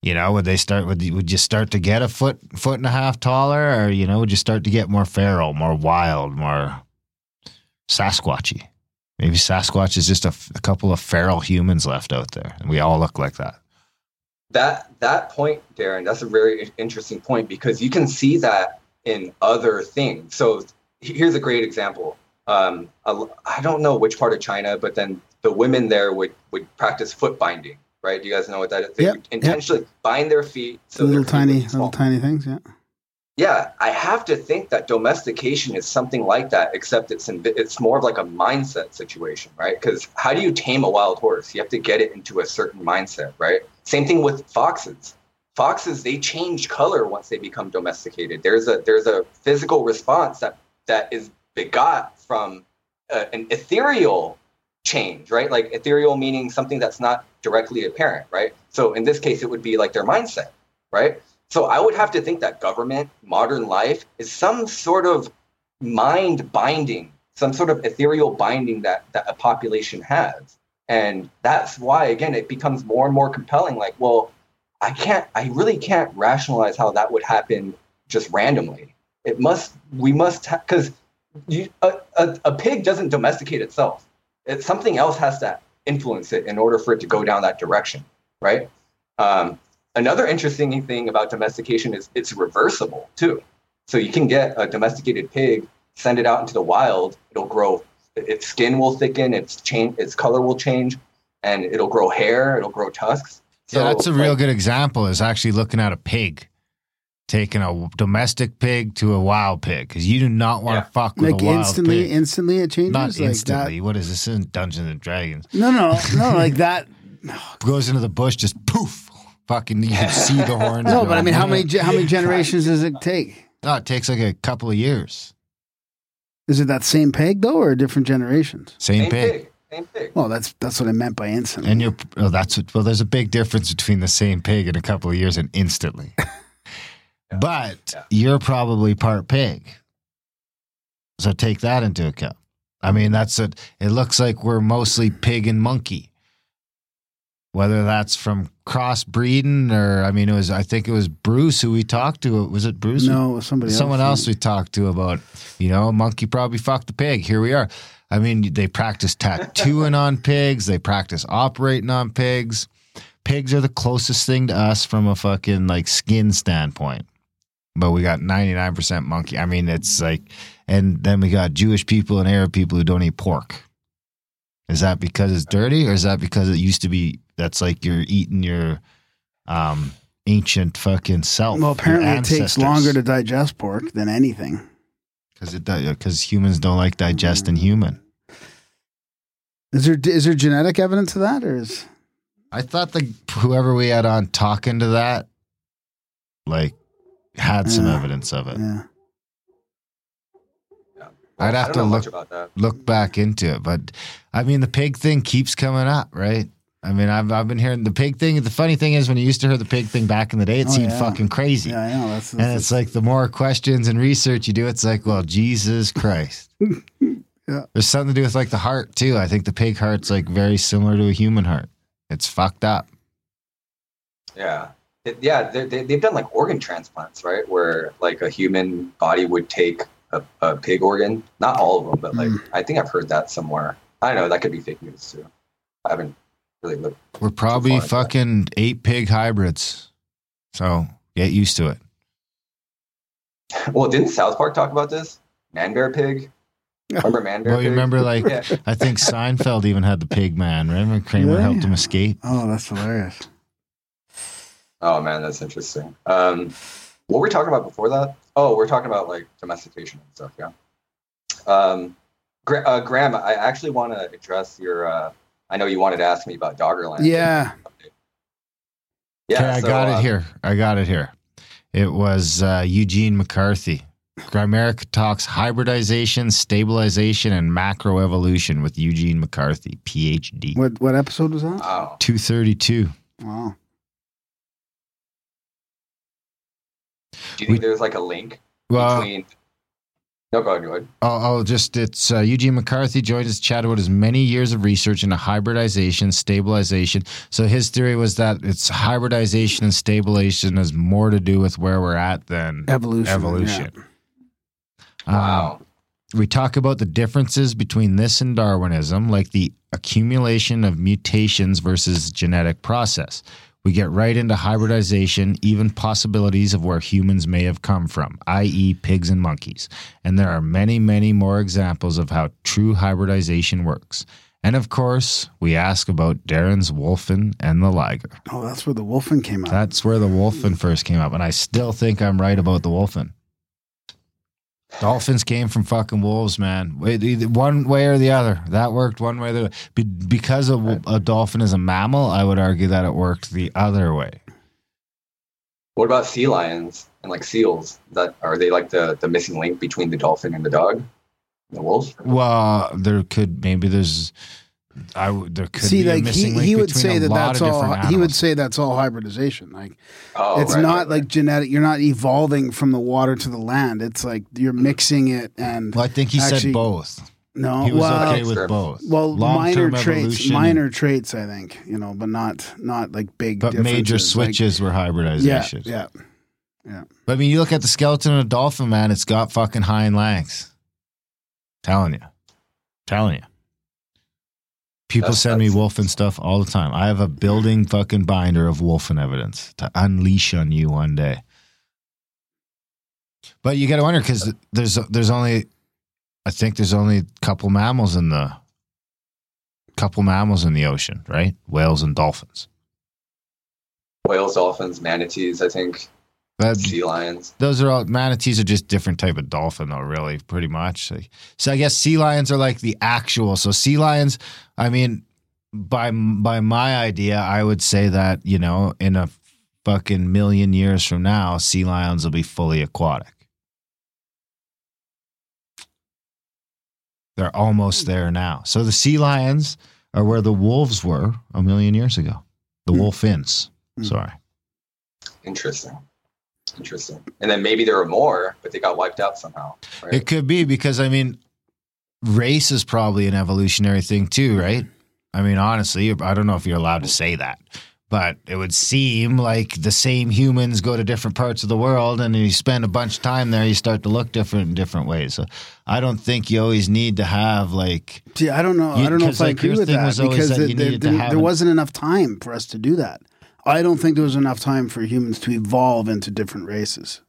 You know, would they start? Would you, would you start to get a foot foot and a half taller, or you know, would you start to get more feral, more wild, more Sasquatchy? Maybe Sasquatch is just a couple of feral humans left out there, and we all look like that. That that point, Darren, that's a very interesting point because you can see that in other things. So here's a great example. Um, a- I don't know which part of China, but then the women there would would practice foot binding, right? Do you guys know what that is? They Yep, intentionally bind their feet so little their feet would tiny, little tiny things. Yeah. Yeah, I have to think that domestication is something like that, except it's in, it's more of like a mindset situation, right? Because how do you tame a wild horse? You have to get it into a certain mindset, right? Same thing with foxes. Foxes they change color once they become domesticated. There's a there's a physical response that that is begot from uh, an ethereal change, right? Like ethereal meaning something that's not directly apparent, right? So in this case, it would be like their mindset, right? So I would have to think that government, modern life, is some sort of mind binding, some sort of ethereal binding that, that a population has. And that's why, again, it becomes more and more compelling. Like, well, I can't, I really can't rationalize how that would happen just randomly. It must, we must, because a, a, a pig doesn't domesticate itself. It, something else has to influence it in order for it to go down that direction, right? Um, another interesting thing about domestication is it's reversible too. So you can get a domesticated pig, send it out into the wild, it'll grow, its skin will thicken, its change, its color will change, and it'll grow hair, it'll grow tusks. So, yeah, that's a real like, good example. Is actually looking at a pig, taking a domestic pig to a wild pig, because you do not want to Yeah. fuck with Like a wild instantly, pig. instantly it changes. Not like instantly. What is this? In Dungeons and Dragons, That. No, no, no. Like that. goes into the bush, just poof, fucking. You can see the horns. No, but I mean, how many ge- how many generations does it take? No, it takes like a couple of years. Is it that same pig though, or different generations? Same, same pig. pig, same pig. Well, that's that's what I meant by instantly. And you're oh, that's what, well. There's a big difference between the same pig in a couple of years and instantly. But Yeah. you're probably part pig, so take that into account. I mean, that's it. It looks like we're mostly pig and monkey. Whether that's from crossbreeding or I mean, it was I think it was Bruce who we talked to. Was it Bruce? no, somebody Someone else. else we talked to about, you know, monkey probably fucked the pig. Here we are. I mean, they practice tattooing on pigs. They practice operating on pigs. Pigs are the closest thing to us from a fucking like skin standpoint. But we got 99% monkey. I mean, it's like, and then we got Jewish people and Arab people who don't eat pork. Is that because it's dirty or is that because it used to be, that's like you're eating your um, ancient fucking self? Well, apparently it takes longer to digest pork than anything. Because it because humans don't like digesting human. Is there is there genetic evidence of that, or is I thought the whoever we had on talking to that, like, had some Yeah. evidence of it. yeah? I'd have to look much about that. look back into it, but I mean, the pig thing keeps coming up, right? I mean, I've I've been hearing the pig thing. The funny thing is, when you used to hear the pig thing back in the day, it Oh, seemed yeah. fucking crazy. Yeah, I know. That's, And it's like the more questions and research you do, it's like, well, Jesus Christ. Yeah. There's something to do with like the heart too. I think the pig heart's like very similar to a human heart. It's fucked up. Yeah. It- yeah, they, they, they've done like organ transplants, right? Where like a human body would take a, a pig organ. Not all of them, but like hmm. I think I've heard that somewhere. I don't know. That could be fake news too. I haven't really looked. We're probably far into that. fucking eight pig hybrids. So get used to it. Well, didn't South Park talk about this? Man bear pig. Remember man bear? Well, you pig? remember like Yeah. I think Seinfeld even had the pig man. Remember Kramer Really? helped him escape. oh, that's hilarious. Oh man, that's interesting. Um, what were we talking about before that? Oh, we're talking about like domestication and stuff. Yeah. Um, Gra- uh, Graham, I actually want to address your. Uh, I know you wanted to ask me about Doggerland. Yeah. Yeah, okay, I so, got uh, it here. I got it here. It was uh, Eugene McCarthy. Grimerica talks hybridization, stabilization, and macroevolution with Eugene McCarthy, PhD. What what episode was that? Wow. 232. Wow. Do you think We- there's like a link Well, between? No, go ahead. Go ahead. I'll, I'll just, it's uh, Eugene McCarthy joined us to chat about his many years of research into hybridization, stabilization. So his theory was that it's hybridization and stabilization has more to do with where we're at than Evolution. evolution. Um, Wow. we talk about the differences between this and Darwinism, like the accumulation of mutations versus genetic process. We get right into hybridization, even possibilities of where humans may have come from, i.e., pigs and monkeys. And there are many, many more examples of how true hybridization works. And of course, we ask about Darren's Wolfen and the Liger. Oh, that's where the Wolfen came out. That's where the Wolfen first came up, and I still think I'm right about the Wolfen. Dolphins came from fucking wolves, man. One way or the other. That worked one way or the other. Because a, a dolphin is a mammal, I would argue that it worked the other way. What about sea lions and like seals? That are they like the the missing link between the dolphin and the dog, the wolf? Well, there could maybe there's, I would there could See, be a like missing he, link he would say that that's all. different He would say that's all hybridization. Like Oh, it's right, not right, like right. genetic. You're not evolving from the water to the land. It's like you're mixing it and Well, I think he Actually, said both. no. He was well, okay with both. well, Long-term minor traits, minor traits. I think you know, but not not like big. But major differences. Like, switches were hybridization. yeah, hybridizations. yeah. But I mean, you look at the skeleton of a dolphin, man, it's got fucking hind legs. Telling you. Telling you. People That's- send me that's- wolf and stuff all the time. I have a building fucking binder of wolf and evidence to unleash on you one day. But you got to wonder because there's there's only, I think there's only a couple mammals in the, couple mammals in the ocean, right? Whales and dolphins. whales, dolphins, manatees. I think That, sea lions. those are all manatees are just different type of dolphin though really pretty much. Like- so i guess sea lions are like the actual so sea lions i mean by by my idea i would say that you know in a fucking million years from now sea lions will be fully aquatic. They're almost there now. So the sea lions are where the wolves were a million years ago. The wolf wolfins. Hmm. sorry. Interesting. Interesting. And then maybe there were more, but they got wiped out somehow. Right? It could be because I mean, race is probably an evolutionary thing too, right? I mean, honestly, I don't know if you're allowed to say that, but it would seem like the same humans go to different parts of the world, and you spend a bunch of time there, you start to look different in different ways. So I don't think you always need to have like See, I don't know. You- I don't know if I agree your with thing that was because that it- you there, needed to there- have there wasn't enough time for us to do that. I don't think there was enough time for humans to evolve into different races.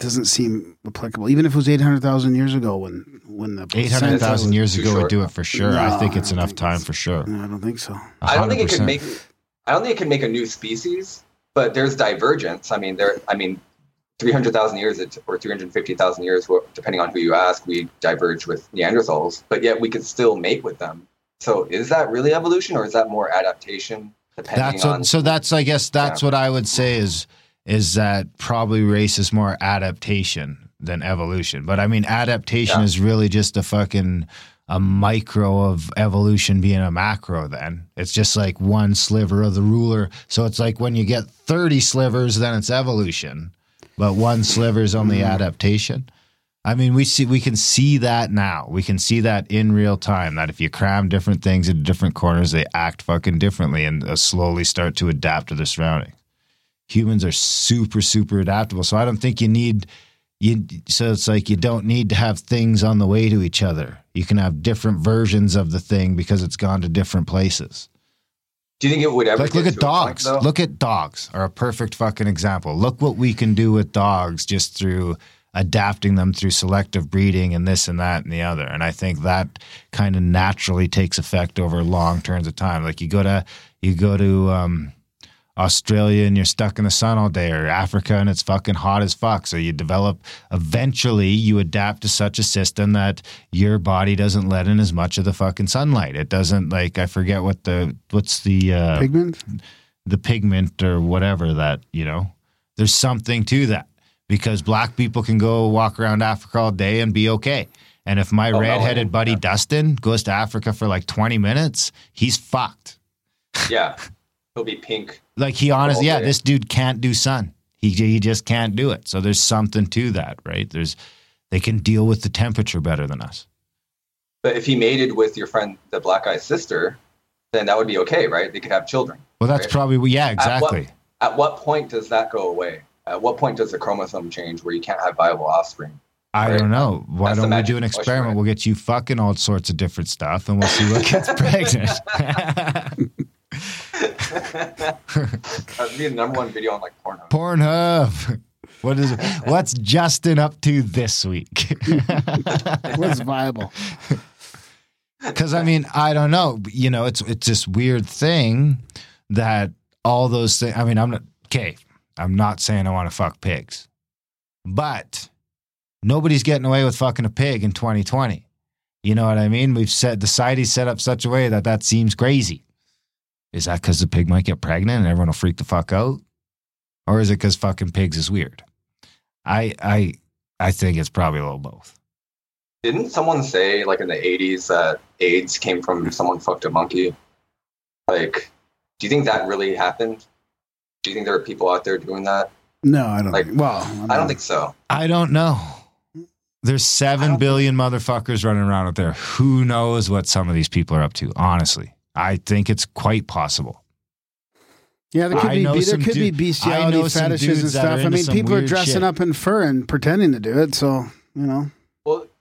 Doesn't seem applicable, even if it was eight hundred thousand years ago when when the eight hundred thousand years ago would do it for sure. I think it's don't enough think time it's- for sure. No, I don't think so. I don't think it 100%. could make. I don't think it could make a new species, but there's divergence. I mean, there. I mean, three hundred thousand years or three hundred fifty thousand years, depending on who you ask, we diverged with Neanderthals, but yet we could still mate with them. So, is that really evolution, or is that more adaptation? That's on so. That's I guess that's Yeah. what I would say is is that probably race is more adaptation than evolution. But I mean, adaptation Yeah. is really just a fucking a micro of evolution being a macro. Then it's just like one sliver of the ruler. So it's like when you get thirty slivers, then it's evolution, but one sliver is only mm-hmm. adaptation. I mean, we see we can see that now. We can see that in real time. That if you cram different things into different corners, they act fucking differently and uh, slowly start to adapt to their surroundings. Humans are super super adaptable, so I don't think you need you. So it's like you don't need to have things on the way to each other. You can have different versions of the thing because it's gone to different places. Do you think it would ever Like look at a point, dogs. Look at dogs are a perfect fucking example. Look what we can do with dogs just through adapting them through selective breeding and this and that and the other. And I think that kind of naturally takes effect over long terms of time. Like you go to you go to um, Australia and you're stuck in the sun all day, or Africa and it's fucking hot as fuck. So you develop eventually you adapt to such a system that your body doesn't let in as much of the fucking sunlight. It doesn't like I forget what the what's the uh, Pigment? the pigment or whatever that you know. There's something to that because black people can go walk around Africa all day and be okay. And if my Oh, no, redheaded yeah. buddy Dustin goes to Africa for like 20 minutes, he's fucked. Yeah, he'll be pink. Like he honestly, yeah, this dude can't do sun. He he just can't do it. So there's something to that, right? There's they can deal with the temperature better than us. But if he mated with your friend, the black guy's sister, then that would be okay, right? They could have children. Well, that's Right. probably yeah, At what- exactly. At what point does that go away? At what point does the chromosome change where you can't have viable offspring? I right? don't know. Why That's don't we do an experiment? We'll get you fucking all sorts of different stuff, and we'll see what gets pregnant. That'd be the number one video on like Pornhub. Pornhub. What is what's Justin up to this week? What's viable? Because I mean, I don't know. You know, it's it's this weird thing that all those things. I mean, I'm not okay. I'm not saying I want to fuck pigs, but nobody's getting away with fucking a pig in 2020. You know what I mean? We've set the society's set up such a way that that seems crazy. Is that because the pig might get pregnant and everyone will freak the fuck out, or is it because fucking pigs is weird? I I I think it's probably a little both. Didn't someone say like in the 80s that AIDS came from someone fucked a monkey? Like, do you think that really happened? Do you think there are people out there doing that? No, I don't. Like, think, well, I don't think so. I don't know. There's seven billion don't motherfuckers running around out there. Who knows what some of these people are up to? Honestly, I think it's quite possible. Yeah, there could I be know there could be du- I besiality know some fetishes and dudes that are stuff. I mean, people are dressing shit. up in fur and pretending to do it. So you know, Well,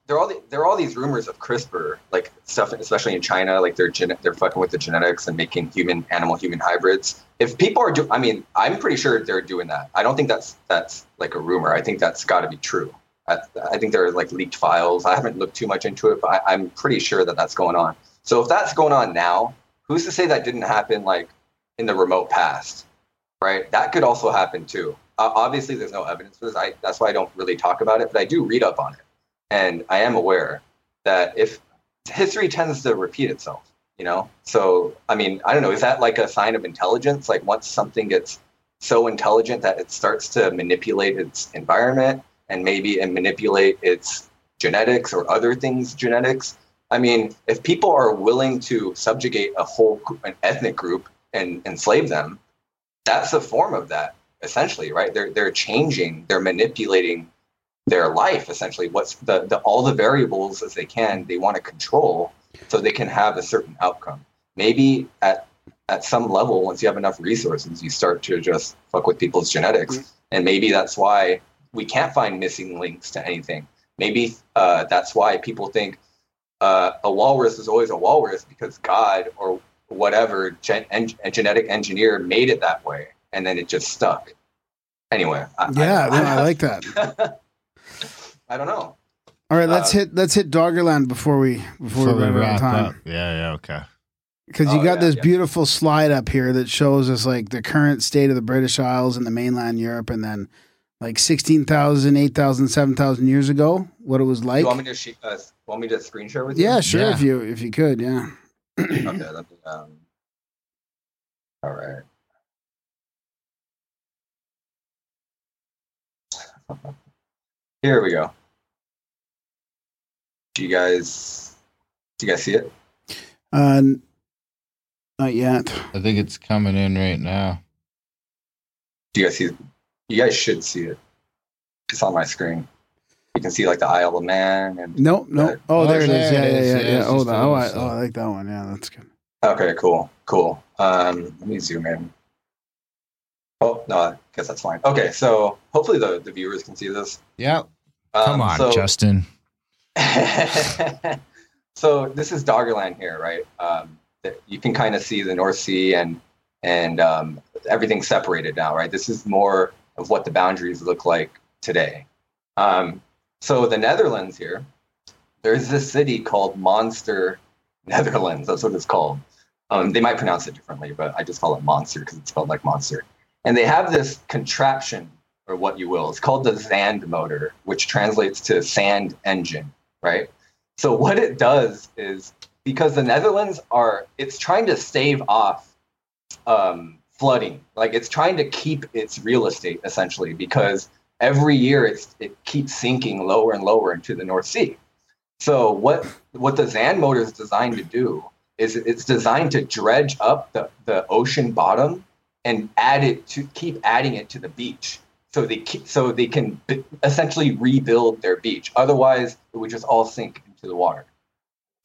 there are all the, there are all these rumors of CRISPR, like stuff, especially in China, like they're gene- they're fucking with the genetics and making human animal human hybrids. If people are do, I mean, I'm pretty sure they're doing that. I don't think that's that's like a rumor. I think that's got to be true. I, I think there are like leaked files. I haven't looked too much into it, but I, I'm pretty sure that that's going on. So if that's going on now, who's to say that didn't happen like in the remote past? Right? That could also happen too. Uh, obviously, there's no evidence for this. I, that's why I don't really talk about it, but I do read up on it and I am aware that if history tends to repeat itself, you know. So I mean, I don't know. Is that like a sign of intelligence? Like once something gets so intelligent that it starts to manipulate its environment and maybe and manipulate its genetics or other things genetics. I mean, if people are willing to subjugate a whole an ethnic group and enslave them, that's a form of that essentially, right? They're they're changing, they're manipulating their life essentially. What's the, the all the variables as they can they want to control so they can have a certain outcome. Maybe at at some level once you have enough resources you start to just fuck with people's genetics. And maybe that's why we can't find missing links to anything. Maybe uh, that's why people think uh, a walrus is always a walrus because god or whatever gen- en- a genetic engineer made it that way and then it just stuck. Anyway I, yeah, I, no, I like that. I don't know All right, let's Uh, hit let's hit Doggerland before we before, we run out of time. Yeah, yeah, okay. Because you Oh, got yeah, this yeah. beautiful slide up here that shows us like the current state of the British Isles and the mainland Europe, and then like 16,000, 8,000, 7,000 years ago, what it was like. you want me to sh- uh, want me to screen share with you? yeah, sure. Yeah. If you if you could, yeah. Okay. Let me, um, all right. Here we go. Do you guys do you guys see it? Uh, not yet. I think it's coming in right now. Do you guys see? You guys should see it. It's on my screen. You can see like the Isle of Man and Nope, nope. Oh, Oh, there it is. Yeah, it yeah, is. yeah, Yeah, yeah. Oh, the, oh, I, oh, I like that one. Yeah, that's good. Okay, cool, cool. Um, let me zoom in. Oh no, I guess that's fine. Okay, so hopefully the, the viewers can see this. Yeah. Um, Come on, so, Justin. so this is Doggerland here, right? Um, you can kind of see the North Sea and and um, everything's separated now, right? This is more of what the boundaries look like today. Um, so the Netherlands here, there's this city called Monster, Netherlands. That's what it's called. Um, they might pronounce it differently, but I just call it Monster because it's spelled like monster. And they have this contraption, or what you will. It's called the Zand motor, which translates to sand engine, right? So what it does is because the Netherlands are, it's trying to stave off um, flooding. Like it's trying to keep its real estate essentially because every year it's it keeps sinking lower and lower into the North Sea. So what what the Zan motor is designed to do is it's designed to dredge up the, the ocean bottom and add it to keep adding it to the beach. So they keep, so they can b- essentially rebuild their beach. Otherwise, it would just all sink into the water.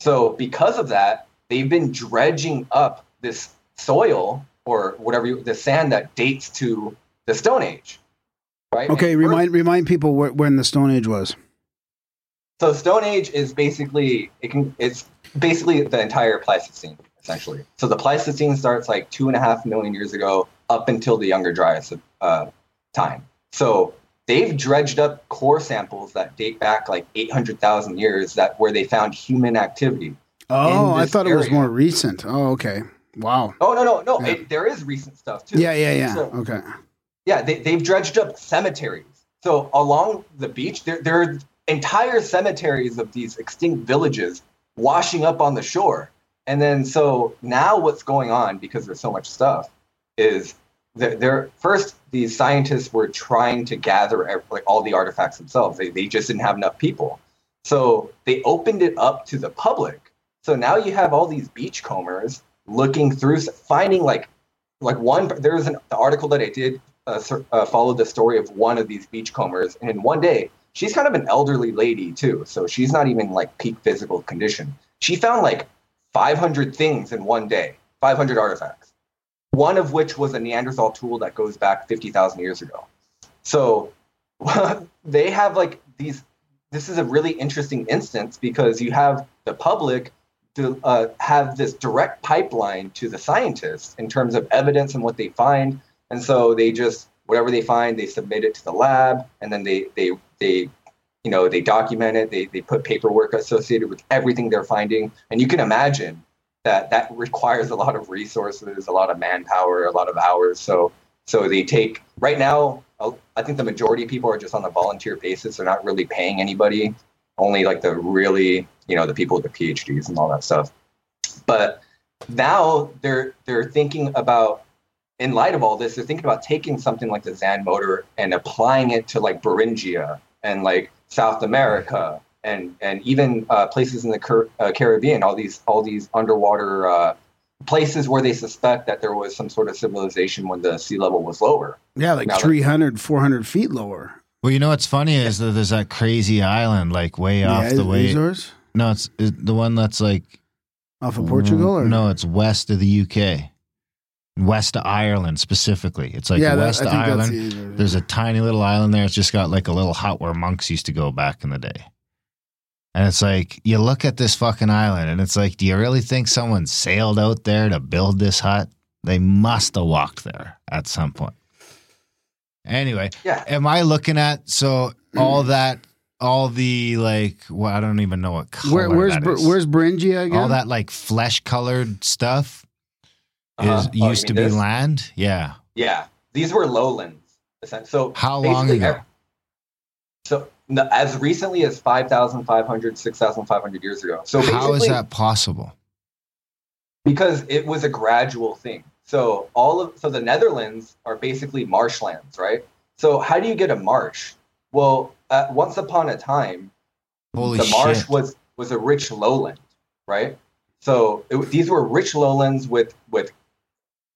So because of that, they've been dredging up this soil or whatever you, the sand that dates to the Stone Age. Right. Okay, And remind remind people wh- when the Stone Age was. So Stone Age is basically it can it's basically the entire Pleistocene essentially. So the Pleistocene starts like two and a half million years ago up until the Younger Dryas uh, time. So they've dredged up core samples that date back like eight hundred thousand years that where they found human activity. Oh, I thought it was more recent. Oh, okay. Wow. Oh no no no! Yeah. It, there is recent stuff too. Yeah, yeah, yeah. So- Okay. Yeah, they, they've dredged up cemeteries. So along the beach, there, there are entire cemeteries of these extinct villages washing up on the shore. And then so now what's going on because there's so much stuff is they're first these scientists were trying to gather like all the artifacts themselves. They, they just didn't have enough people. So they opened it up to the public. So now you have all these beachcombers looking through, finding like like one. There was an article that I did uh, uh, followed the story of one of these beachcombers, and in one day, she's kind of an elderly lady too, so she's not even like peak physical condition. She found like 500 things in one day, 500 artifacts, one of which was a Neanderthal tool that goes back 50,000 years ago. So they have like these. This is a really interesting instance because you have the public to uh, have this direct pipeline to the scientists in terms of evidence and what they find and so they just whatever they find they submit it to the lab and then they they they you know they document it they, they put paperwork associated with everything they're finding and you can imagine that that requires a lot of resources a lot of manpower a lot of hours. So so they take right now i think the majority of people are just on a volunteer basis. They're not really paying anybody. Only like the really you know the people with the phds and all that stuff. But now they're they're thinking about in light of all this, they're thinking about taking something like the Zan motor and applying it to like Beringia and like South America and and even uh, places in the Car- uh, Caribbean. All these all these underwater uh, places where they suspect that there was some sort of civilization when the sea level was lower. Yeah, like Now 300, 400 feet lower. Well, you know what's funny is that there's that crazy island like way off the the way. Azores? No, it's, it's the one that's like Off of Portugal? Or? no, it's west of the UK, west of Ireland specifically. It's like yeah, west I of Ireland. the Azores. There's a tiny little island there. It's just got like a little hut where monks used to go back in the day. And it's like, you look at this fucking island and it's like, do you really think someone sailed out there to build this hut? They must have walked there at some point. Anyway, Yeah. am I looking at so all that, all the like, well, I don't even know what color Where, where's that Br- is. where's Beringia again? all that like flesh colored stuff Uh-huh. is Oh, used to be this? land. Yeah. Yeah, these were lowlands. So How long basically ago? Ev- So no, as recently as 5,500, 6,500 years ago. So How is that possible? because it was a gradual thing. So all of so the Netherlands are basically marshlands, right? So how do you get a marsh? Well, uh, once upon a time, Holy the marsh shit. was was a rich lowland, right? So it, these were rich lowlands with with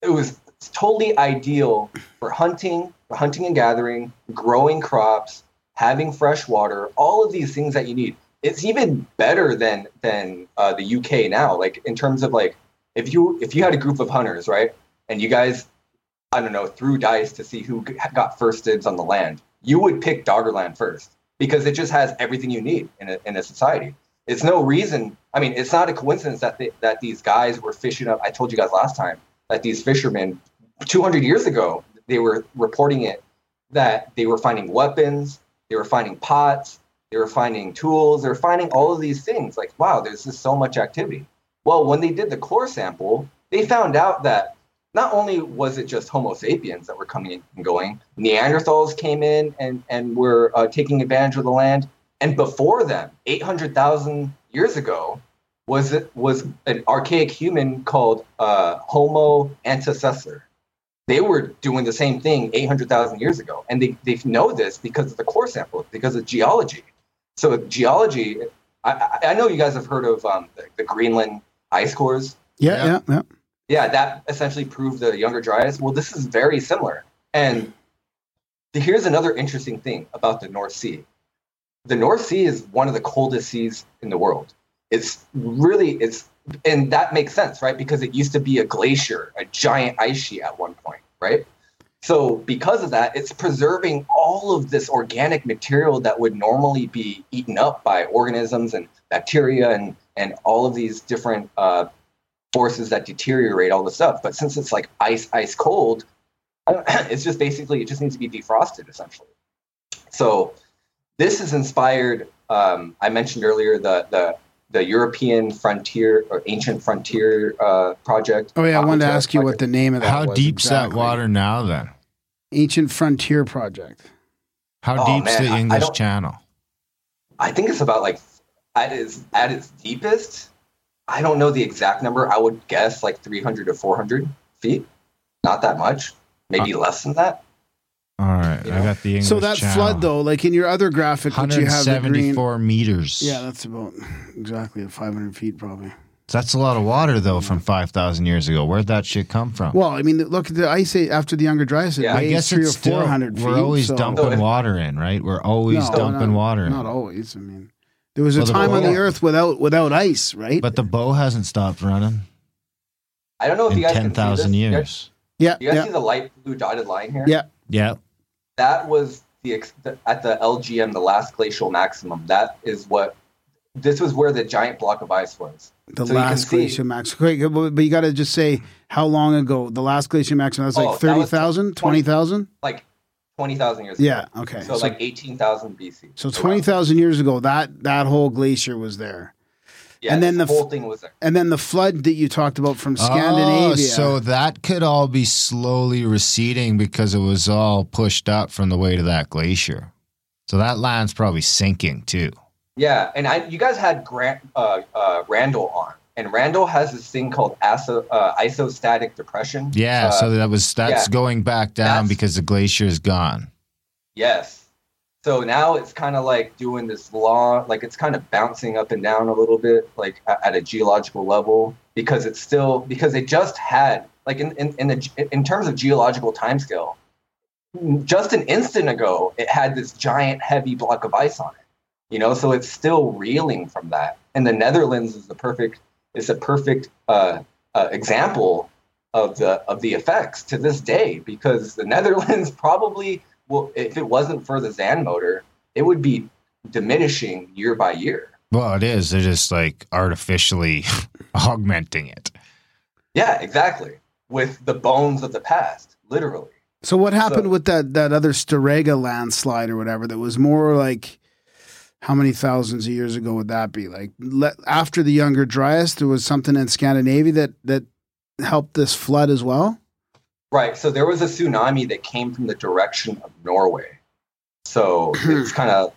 it was totally ideal for hunting, for hunting and gathering, growing crops, having fresh water, all of these things that you need. It's even better than than uh, the UK now. Like in terms of like if you if you had a group of hunters, right, and you guys, I don't know, threw dice to see who got first dibs on the land, you would pick Doggerland first because it just has everything you need in a, in a society. It's no reason. I mean, it's not a coincidence that they, that these guys were fishing up. I told you guys last time that these fishermen, 200 years ago, they were reporting it that they were finding weapons, they were finding pots, they were finding tools, they were finding all of these things. Like, wow, there's just so much activity. Well, when they did the core sample, they found out that not only was it just Homo sapiens that were coming and going, Neanderthals came in and, and were uh, taking advantage of the land. And before them, 800,000 years ago, was was an archaic human called uh, Homo antecessor. They were doing the same thing 800,000 years ago. And they, they know this because of the core sample, because of geology. So geology, I, I- I know you guys have heard of um, the, the Greenland ice cores. Yeah, yeah, yeah. Yeah, that essentially proved the Younger Dryas. Well, this is very similar. And here's another interesting thing about the North Sea. The North Sea is one of the coldest seas in the world. It's really it's and that makes sense, right? Because it used to be a glacier, a giant ice sheet at one point, right? So because of that, it's preserving all of this organic material that would normally be eaten up by organisms and bacteria and and all of these different uh, forces that deteriorate all the stuff. But since it's like ice, ice cold, it's just basically it just needs to be defrosted essentially. So this is inspired. Um, I mentioned earlier the the the European frontier or ancient frontier uh, project. Oh yeah, I wanted to Aquaterra ask you what the name of that How was deep's that water now then? Ancient Frontier Project. How Oh, deep's man, the I- I English Channel? I think it's about like at its at its deepest. I don't know the exact number. I would guess like 300 to 400 feet. Not that much. Maybe less than that. All right, You I got the English so that Channel. flood though, like in your other graphic, which you have the green. 174 meters. Yeah, that's about exactly 500 feet probably. That's a lot of water though from 5,000 years ago. Where'd that shit come from? Well, I mean, look at the ice age after the Younger Dryas. It Yeah, I I guess three it's or still, 400 feet. we're always so- dumping oh, So water in, right? We're always No, dumping not, water in. Not always. I mean, there was a Well, the time on the Earth without without ice, right? But the bow hasn't stopped running I don't know if in you guys can see 10,000 this. You guys- years. yeah, You guys yeah. see the light blue dotted line here? Yeah. Yeah. That was the at the LGM, the last glacial maximum. That is what. This was where the giant block of ice was. The So last see- glacier max. Great, but you got to just say how long ago the last glacial maximum. That's Oh, like that was 30,000, 20 20,000? Like twenty thousand years. Yeah, ago. okay. So, like eighteen thousand BC. So around. twenty thousand years ago, that that whole glacier was there, Yeah, and then the whole thing was there. and then the flood that you talked about from Scandinavia. Oh, so that could all be slowly receding because it was all pushed up from the weight of that glacier. So that land's probably sinking too. Yeah, and I, you guys had Grant, uh, uh, Randall on, and Randall has this thing called aso, uh, isostatic depression. Yeah, Uh, so that was that's yeah. going back down because the glacier is gone. Yes. So now it's kind of like doing this long, like it's kind of bouncing up and down a little bit, like at a geological level, because it's still because it just had like in in in, the, in terms of geological timescale, just an instant ago it had this giant heavy block of ice on it. You know, so it's still reeling from that. And the Netherlands is the perfect is a perfect uh, uh, example of the of the effects to this day because the Netherlands probably well if it wasn't for the Zan motor it would be diminishing year by year. Well, it is. They're just like artificially augmenting it. Yeah, exactly. With the bones of the past, literally. So what happened So- with that that other Storegga landslide or whatever that was more like how many thousands of years ago would that be? Like le- after the Younger Dryas, there was something in Scandinavia that that helped this flood as well. Right. So there was a tsunami that came from the direction of Norway. So it's kind of,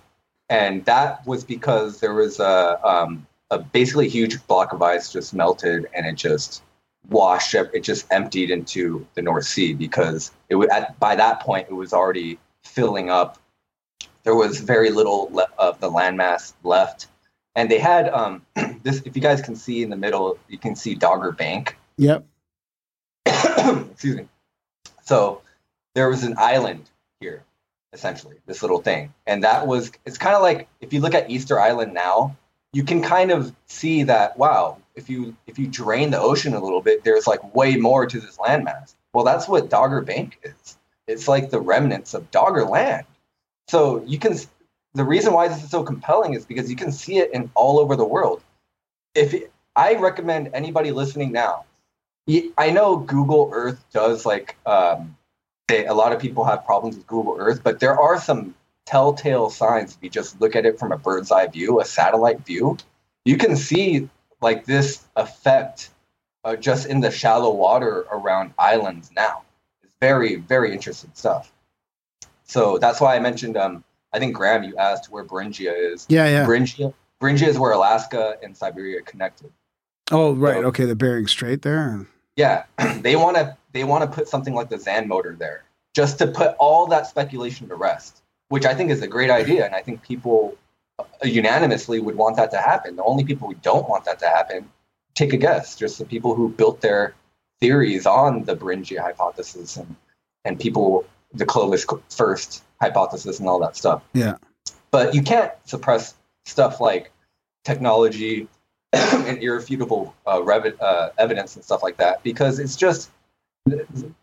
and that was because there was a, um, a basically huge block of ice just melted and it just washed up. It just emptied into the North Sea because it was at by that point it was already filling up. There was very little le- of the landmass left, and they had um, this. If you guys can see in the middle, you can see Dogger Bank. Yep. excuse me. So there was an island here, essentially, this little thing. And that was, it's kind of like if you look at Easter Island now, you can kind of see that, wow, if you if you drain the ocean a little bit, there's like way more to this landmass. Well, that's what Dogger Bank is. It's like the remnants of Dogger land. So you can, the reason why this is so compelling is because you can see it in all over the world. If it, I recommend anybody listening now, I know Google Earth does like um, they, a lot of people have problems with Google Earth, but there are some telltale signs. If you just look at it from a bird's eye view, a satellite view, you can see like this effect uh, just in the shallow water around islands now. It's very very interesting stuff. So that's why I mentioned. Um, I think Graham, you asked where Beringia is. Yeah, yeah. Beringia, Beringia is where Alaska and Siberia connected. Oh, right. So- Okay, the Bering Strait there. Yeah, they want to they want to put something like the Zan motor there just to put all that speculation to rest, which I think is a great idea, and I think people uh, unanimously would want that to happen. The only people who don't want that to happen, take a guess, just the people who built their theories on the Beringia hypothesis and and people the Clovis first hypothesis and all that stuff. Yeah. But you can't suppress stuff like technology and irrefutable uh, rev- uh, evidence and stuff like that because it's just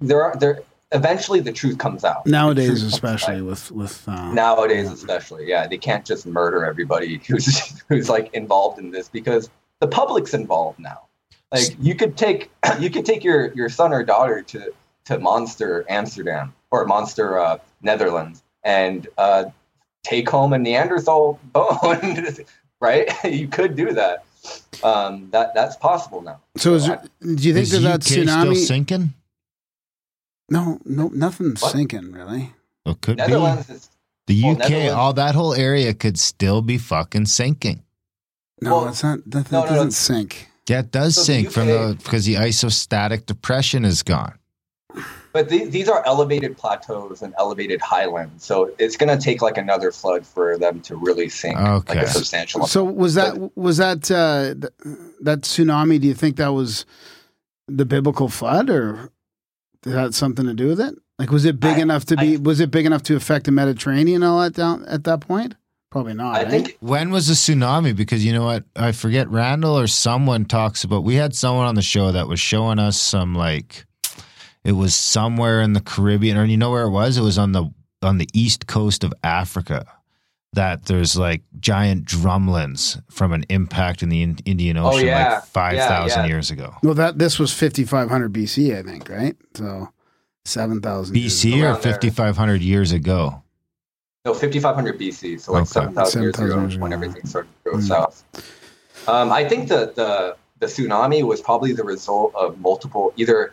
there are there eventually the truth comes out. Nowadays, especially out. with with uh, nowadays especially yeah they can't just murder everybody who's who's like involved in this because the public's involved now. Like you could take you could take your your son or daughter to to monster amsterdam or monster uh, netherlands and uh, take home a neanderthal bone right? You could do that um, that that's possible now So, is there, do you think Is that that UK still tsunami? sinking? no, no, nothing's What? sinking really. It could netherlands be. is The well, UK, Netherlands- all that whole area could still be fucking sinking. No, Well, it's not. That, that no, no, no. doesn't sink. Yeah, it does So the sink from the because the isostatic depression is gone. But the, these are elevated plateaus and elevated highlands, so it's going to take like another flood for them to really sink like a substantial. amount. So was that was that uh, th- that tsunami? Do you think that was the biblical flood, or did that have something to do with it? Like, was it big I- enough to be? I- was it big enough to affect the Mediterranean all that down at that point? Probably not. I eh? think When was the tsunami? Because you know what? I forget Randall or someone talks about we had someone on the show that was showing us some like it was somewhere in the Caribbean or you know where it was? It was on the on the east coast of Africa that there's like giant drumlins from an impact in the in- Indian Oh, Ocean yeah. like 5,000 Yeah, yeah. years ago. Well, that this was 5500 BC, I think, right? So 7000 years BC or 5500 years ago. no 5500 BC, so like Okay. 7,000 years ago years when ago. everything started to go Mm. south. Um, I think the, the the tsunami was probably the result of multiple either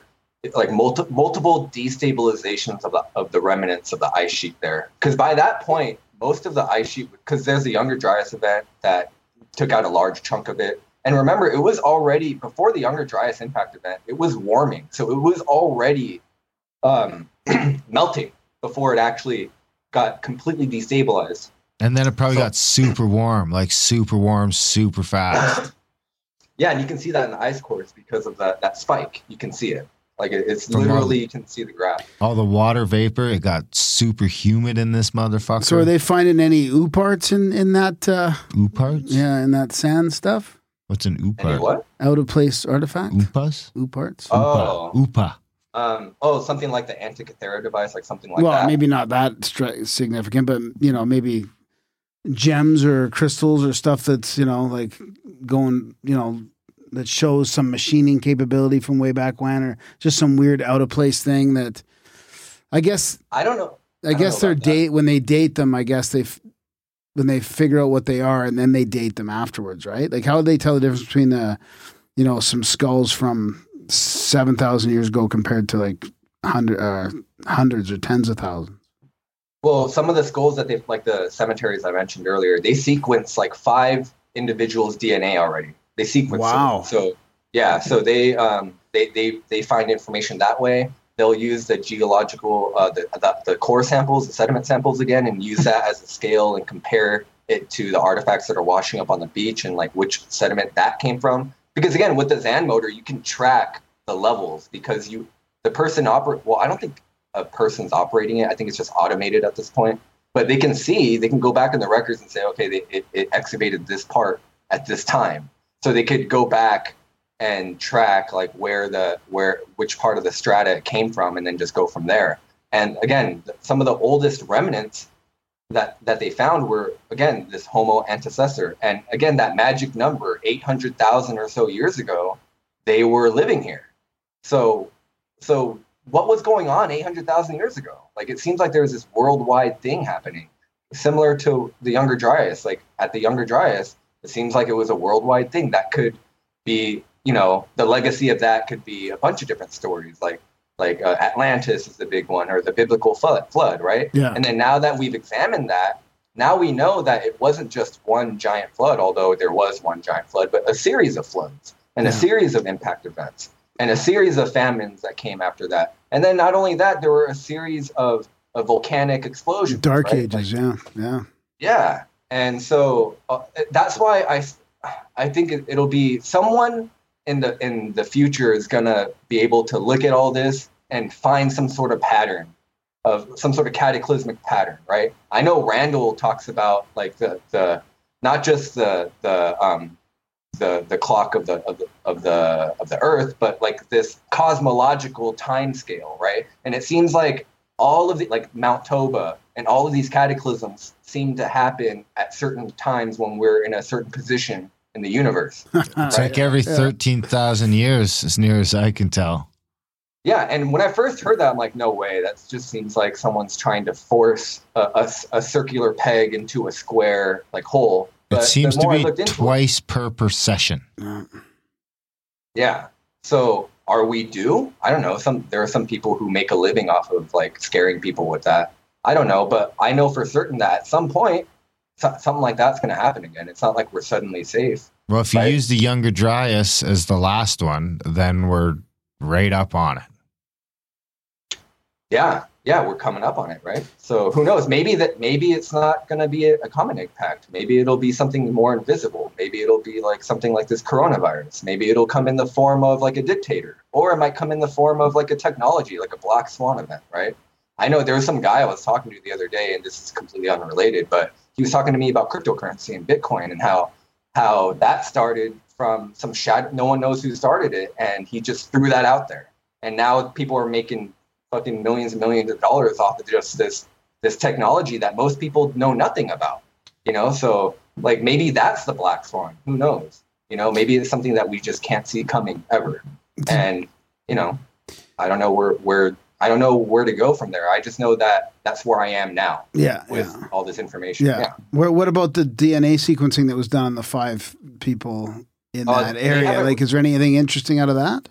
like multi, multiple destabilizations of the of the remnants of the ice sheet there. Because by that point, most of the ice sheet because there's a Younger Dryas event that took out a large chunk of it. And remember, it was already before the Younger Dryas impact event. It was warming, so it was already um, melting before it actually got completely destabilized. And then it probably So- got super warm, like super warm, super fast. Yeah, and you can see that in the ice cores because of that that spike. You can see it. Like it, it's From all- literally you can see the graph. All the water vapor, it got super humid in this motherfucker. So are they finding any oo parts in in that? Uh, Ooh parts? yeah, in that sand stuff, What's an ooh And part? what? out of place artifact, Oopas? oo parts. Oh. Oopa. Um, oh, something like the Antikythera device, like something like well, that. Well, maybe not that stri- significant, but you know, maybe gems or crystals or stuff that's you know like going, you know, that shows some machining capability from way back when, or just some weird out of place thing that. I guess I don't know. I, don't guess their about that. date when they date them, I guess they f- when they figure out what they are and then they date them afterwards, right? Like how would they tell the difference between the you know some skulls from seven thousand years ago compared to like hundred uh, hundreds or tens of thousands? Well, some of the skulls that they like the cemeteries I mentioned earlier, they sequence like five individuals' DNA already. They sequence. it. So yeah, so they um they they they find information that way. They'll use the geological uh, the, the the core samples, the sediment samples again, and use that as a scale and compare it to the artifacts that are washing up on the beach and like which sediment that came from. Because again, with the Zan motor, you can track the levels because you the person operate. Well, I don't think a person's operating it. I think it's just automated at this point. But they can see, they can go back in the records and say, okay, they, it, it excavated this part at this time. So they could go back and track like where the where which part of the strata it came from, and then just go from there. And again, some of the oldest remnants that that they found were again this Homo antecessor, and again that magic number, eight hundred thousand or so years ago, they were living here. So so what was going on 800,000 years ago? Like it seems like there was this worldwide thing happening, similar to the Younger Dryas. Like at the Younger Dryas, it seems like it was a worldwide thing that could be, you know, the legacy of that could be a bunch of different stories. Like like uh, Atlantis is the big one, or the biblical flood, flood, right? Yeah. And then now that we've examined that, now we know that it wasn't just one giant flood, although there was one giant flood, but a series of floods and a series of impact events. and a series of famines that came after that. And then not only that, there were a series of, of volcanic explosions. Dark right? Ages, yeah, yeah. Yeah, and so uh, that's why I, I think it, it'll be someone in the in the future is gonna be able to look at all this and find some sort of pattern of some sort of cataclysmic pattern, right? I know Randall talks about like the the not just the the um the the clock of the of the of the of the Earth, but like this cosmological time scale, right? And it seems like all of the like Mount Toba and all of these cataclysms seem to happen at certain times when we're in a certain position in the universe. It's like every Yeah. 13,000 years, as near as I can tell. Yeah, and when I first heard that, I'm like, no way. That just seems like someone's trying to force a, a, a circular peg into a square like hole. It seems to be looked into it- twice per precession. yeah. Yeah. So are we due? I don't know. Some there are some people who make a living off of like scaring people with that. I don't know, but I know for certain that at some point so- something like that's going to happen again. It's not like we're suddenly safe. Well, if you Right. use the Younger Dryas as the last one, then we're right up on it. Yeah, yeah, we're coming up on it, right? So who knows? Maybe that maybe it's not going to be a, a Comet impact. Maybe it'll be something more invisible. Maybe it'll be like something like this coronavirus. Maybe it'll come in the form of like a dictator, or it might come in the form of like a technology, like a black swan event, right? I know there was some guy I was talking to the other day, and this is completely unrelated, but he was talking to me about cryptocurrency and Bitcoin and how how that started from some shadow. No one knows who started it, and he just threw that out there, and now people are making fucking millions and millions of dollars off of just this this technology that most people know nothing about. You know, so like maybe that's the black swan. Who knows? You know, maybe it's something that we just can't see coming ever. And you know, I don't know where where I don't know where to go from there. I just know that that's where I am now Yeah, with yeah. all this information. Yeah. yeah. What, what about the DNA sequencing that was done on the five people in Oh, that area? Like, is there anything interesting out of that?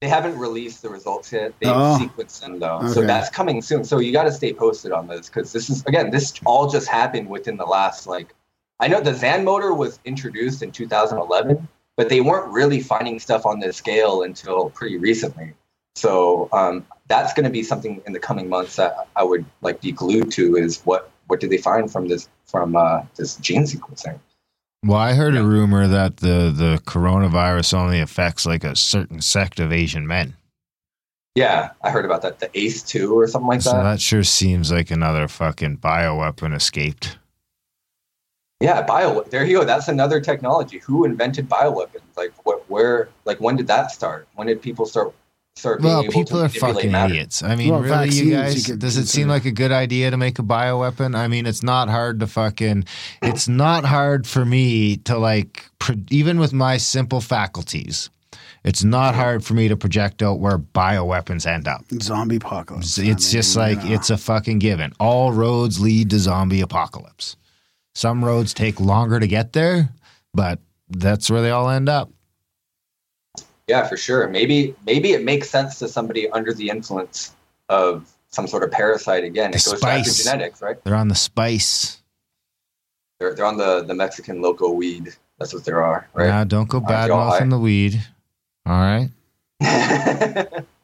They haven't released the results yet. They've Oh. sequenced them though, so that's coming soon. So you got to stay posted on this because this is again, this all just happened within the last like. I know the Zan motor was introduced in 2011, but they weren't really finding stuff on this scale until pretty recently. So um, that's going to be something in the coming months that I would like be glued to. Is what what did they find from this from uh, this gene sequencing? Well, I heard a rumor that the, the coronavirus only affects like a certain sect of Asian men. Yeah, I heard about that. The ACE two or something like So that. that sure seems like another fucking bioweapon escaped. Yeah, bio. There you go. That's another technology. Who invented bioweapons? Like, what? Where? Like, when did that start? When did people start start being Well, able people to are fucking matter? idiots. I mean, Well, really, vaccines, you you guys? could does it seem like a good idea to make a bioweapon? I mean, it's not hard to fucking. It's not hard for me to like, pro- even with my simple faculties. It's not hard for me to project out where bioweapons end up. Zombie apocalypse. It's, it's I just like you know. it's a fucking given. All roads lead to zombie apocalypse. Some roads take longer to get there, but that's where they all end up. Yeah, for sure. Maybe maybe it makes sense to somebody under the influence of some sort of parasite. Again, it The goes back to genetics, right? They're on the spice. They're they're on the the Mexican loco weed. That's what they are, right? Now, don't go bad mouthing the weed. All right,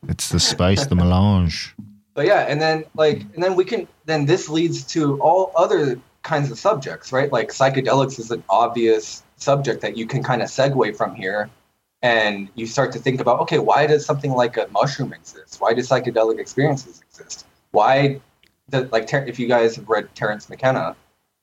it's the spice, the melange. but yeah and then like and then we can then this leads to all other kinds of subjects right like psychedelics is an obvious subject that you can kind of segue from here and you start to think about okay why does something like a mushroom exist why do psychedelic experiences exist why the, like if you guys have read Terence McKenna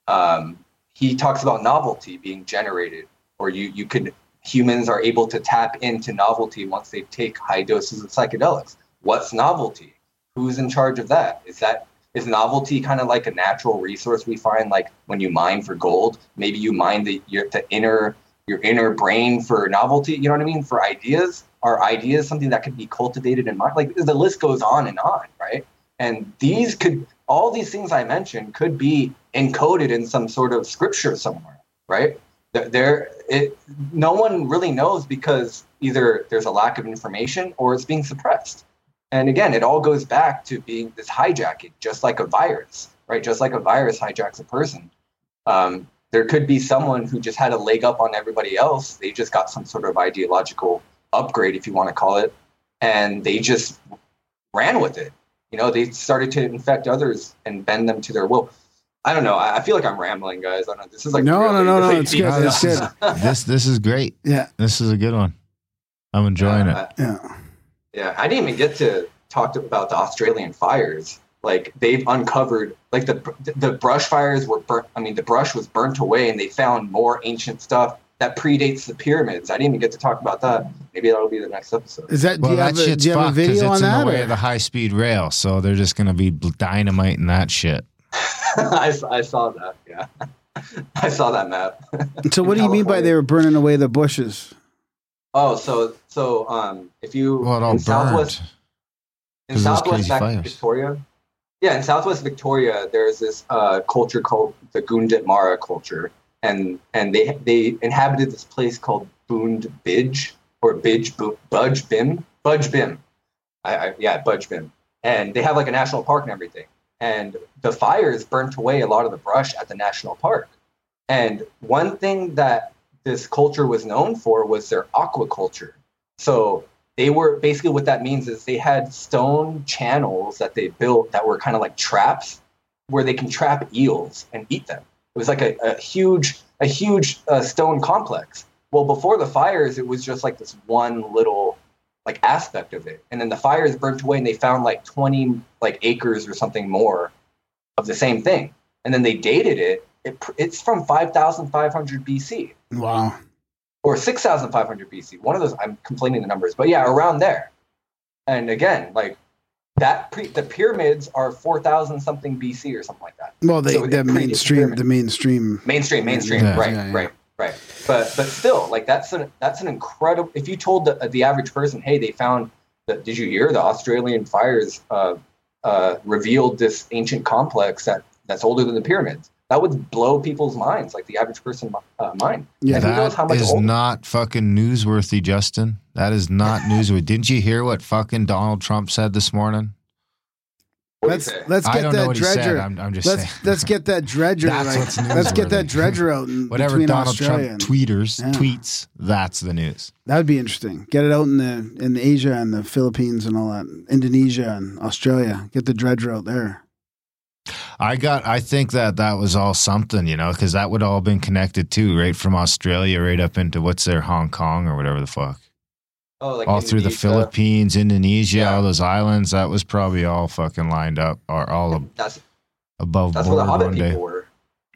um, he talks about novelty being generated or you you could humans are able to tap into novelty once they take high doses of psychedelics what's novelty who's in charge of that? Is that is novelty kind of like a natural resource we find like when you mine for gold? Maybe you mine the your the inner your inner brain for novelty. You know what I mean? For ideas, are ideas something that could be cultivated in mind? Like the list goes on and on, right? And these could all these things I mentioned could be encoded in some sort of scripture somewhere, right? There, it no one really knows because either there's a lack of information or it's being suppressed. And again, it all goes back to being this hijacking, just like a virus, right? Just like a virus hijacks a person. Um, there could be someone who just had a leg up on everybody else. They just got some sort of ideological upgrade, if you want to call it, and they just ran with it. You know, they started to infect others and bend them to their will. I don't know. I I feel like I'm rambling, guys. I don't know. This is like No, really, no, no, no, really it's deep good, it's stuff. this this is great. Yeah, This is a good one. I'm enjoying Yeah, it. yeah. Yeah, I didn't even get to talk to, about the Australian fires. Like they've uncovered, like the the brush fires were burnt. I mean, the brush was burnt away, and they found more ancient stuff that predates the pyramids. I didn't even get to talk about that. Maybe that'll be the next episode. Is that? Do you that have a, shit's do you have a fucked because video it's on in that? the way or- of the high speed rail, so they're just gonna be dynamite dynamiting that shit. I, I saw that. Yeah, I saw that map. so what do you mean by they were burning away the bushes? Oh, so so um, if you Well, it all in burned. Southwest in of those Southwest crazy Vac- fires. Victoria. Yeah, in Southwest Victoria, there's this uh, culture called the Gunditjmara culture, and and they they inhabited this place called Boond Bidge or Bidge Bu- Budge Bim Budge Bim, I, I, yeah Budge Bim, and they have like a national park and everything. And the fires burnt away a lot of the brush at the national park. And one thing that this culture was known for was their aquaculture. So they were basically what that means is they had stone channels that they built that were kind of like traps where they can trap eels and eat them. It was like a, a huge a huge uh, stone complex. Well, before the fires, it was just like this one little like aspect of it, and then the fires burnt away, and they found like twenty like acres or something more of the same thing, and then they dated it. it it's from five thousand five hundred BC Wow. Or 6500 BC. One of those, I'm complaining the numbers, but yeah, around there. And again, like that, pre, the pyramids are 4000 something BC or something like that. Well, they So the mainstream, the mainstream. Mainstream, mainstream, Yeah, right, yeah, yeah. right, right. But but still, like that's an that's an incredible. If you told the the average person, hey, they found that. Did you hear the Australian fires uh, uh, revealed this ancient complex that that's older than the pyramids? That would blow people's minds, like the average person uh, mind. Yeah. And who knows how That much is older? not fucking newsworthy, Justin. That is not newsworthy. Didn't you hear what fucking Donald Trump said this morning? What do Let's let's I get don't know that what he said. dredger. I'm, I'm just Let's saying. let's get that dredger. That's like, what's let's get that dredger out in Whatever Donald Australia Trump and, tweeters Yeah. tweets, that's the news. That would be interesting. Get it out in the in Asia and the Philippines and all that, Indonesia and Australia. Get the dredger out there. I got. I think that that was all something, you know, because that would all been connected too, right from Australia right up into what's there, Hong Kong or whatever the fuck, Oh, like all through the Philippines, Indonesia, Yeah. all those islands. That was probably all fucking lined up or all ab- That's above that's where the Hobbit people day. were.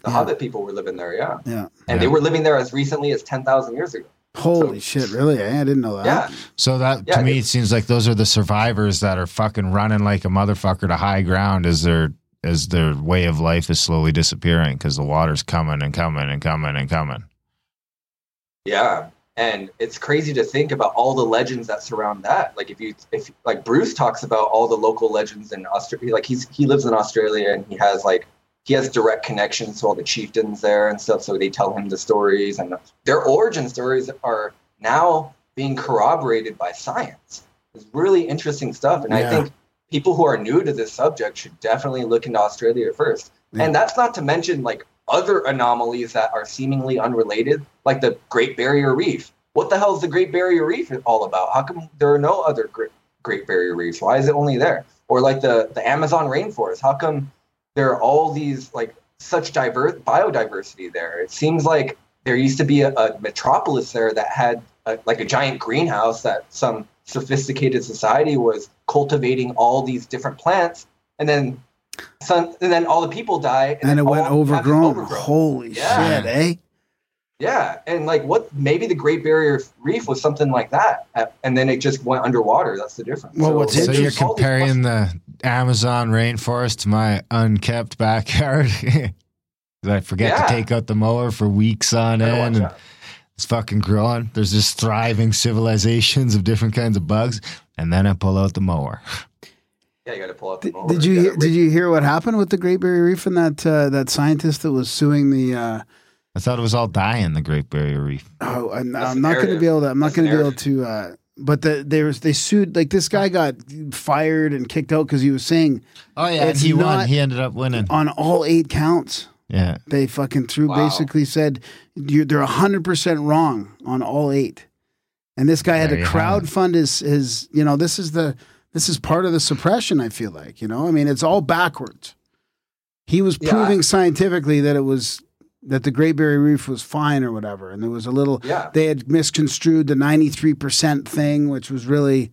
The Yeah. Hobbit people were living there, yeah, Yeah. and Yeah. they were living there as recently as ten thousand years ago. Holy shit! Really? Eh? I didn't know that. Yeah, So that Yeah, to me, it seems like those are the survivors that are fucking running like a motherfucker to high ground as their as their way of life is slowly disappearing because the water's coming and coming and coming and coming. yeah, and it's crazy to think about all the legends that surround that. Like if you if like Bruce talks about all the local legends in Australia, like he's he lives in Australia and he has like he has direct connections to all the chieftains there and stuff. So they tell him the stories and their origin stories are now being corroborated by science. It's really interesting stuff, and I think people who are new to this subject should definitely look into Australia first. Yeah. And that's not to mention like other anomalies that are seemingly unrelated, like the Great Barrier Reef. What the hell is the Great Barrier Reef all about? How come there are no other Great, Great Barrier Reefs? Why is it only there? Or like the, the Amazon rainforest? How come there are all these like such diverse biodiversity there? It seems like there used to be a, a metropolis there that had a, like a giant greenhouse that some sophisticated society was cultivating all these different plants, and then some, and then all the people die, And then it went all have it overgrown. Holy Yeah. shit! Eh? Yeah, and like what? Maybe the Great Barrier Reef was something like that, and then it just went underwater. That's the difference. Well, what's So you're there's all these comparing the Amazon rainforest to my unkept backyard. 'Cause I forget Yeah. to take out the mower for weeks on I gotta watch end, and out. It's fucking growing. There's just thriving civilizations of different kinds of bugs, and then I pull out the mower. Yeah, you got to pull out the Did, mower. did you gotta hear, did you hear what happened with the Great Barrier Reef and that uh, that scientist that was suing the? Uh, I thought it was all dying, the Great Barrier Reef. oh, I'm, I'm not going to be able to. I'm not going to be able to. Uh, but the, they was they sued like this guy got fired and kicked out because he was saying Oh yeah, and he won. He ended up winning. on all eight counts Yeah, they fucking threw Wow. basically said you're they're hundred percent wrong on all eight. and this guy had There to you have crowdfund his his. You know, this is the this is part of the suppression. I feel like you know. I mean, it's all backwards. He was Yeah. proving scientifically that it was that the Great Barrier Reef was fine or whatever, and there was a little. Yeah. They had misconstrued the ninety three percent thing, which was really.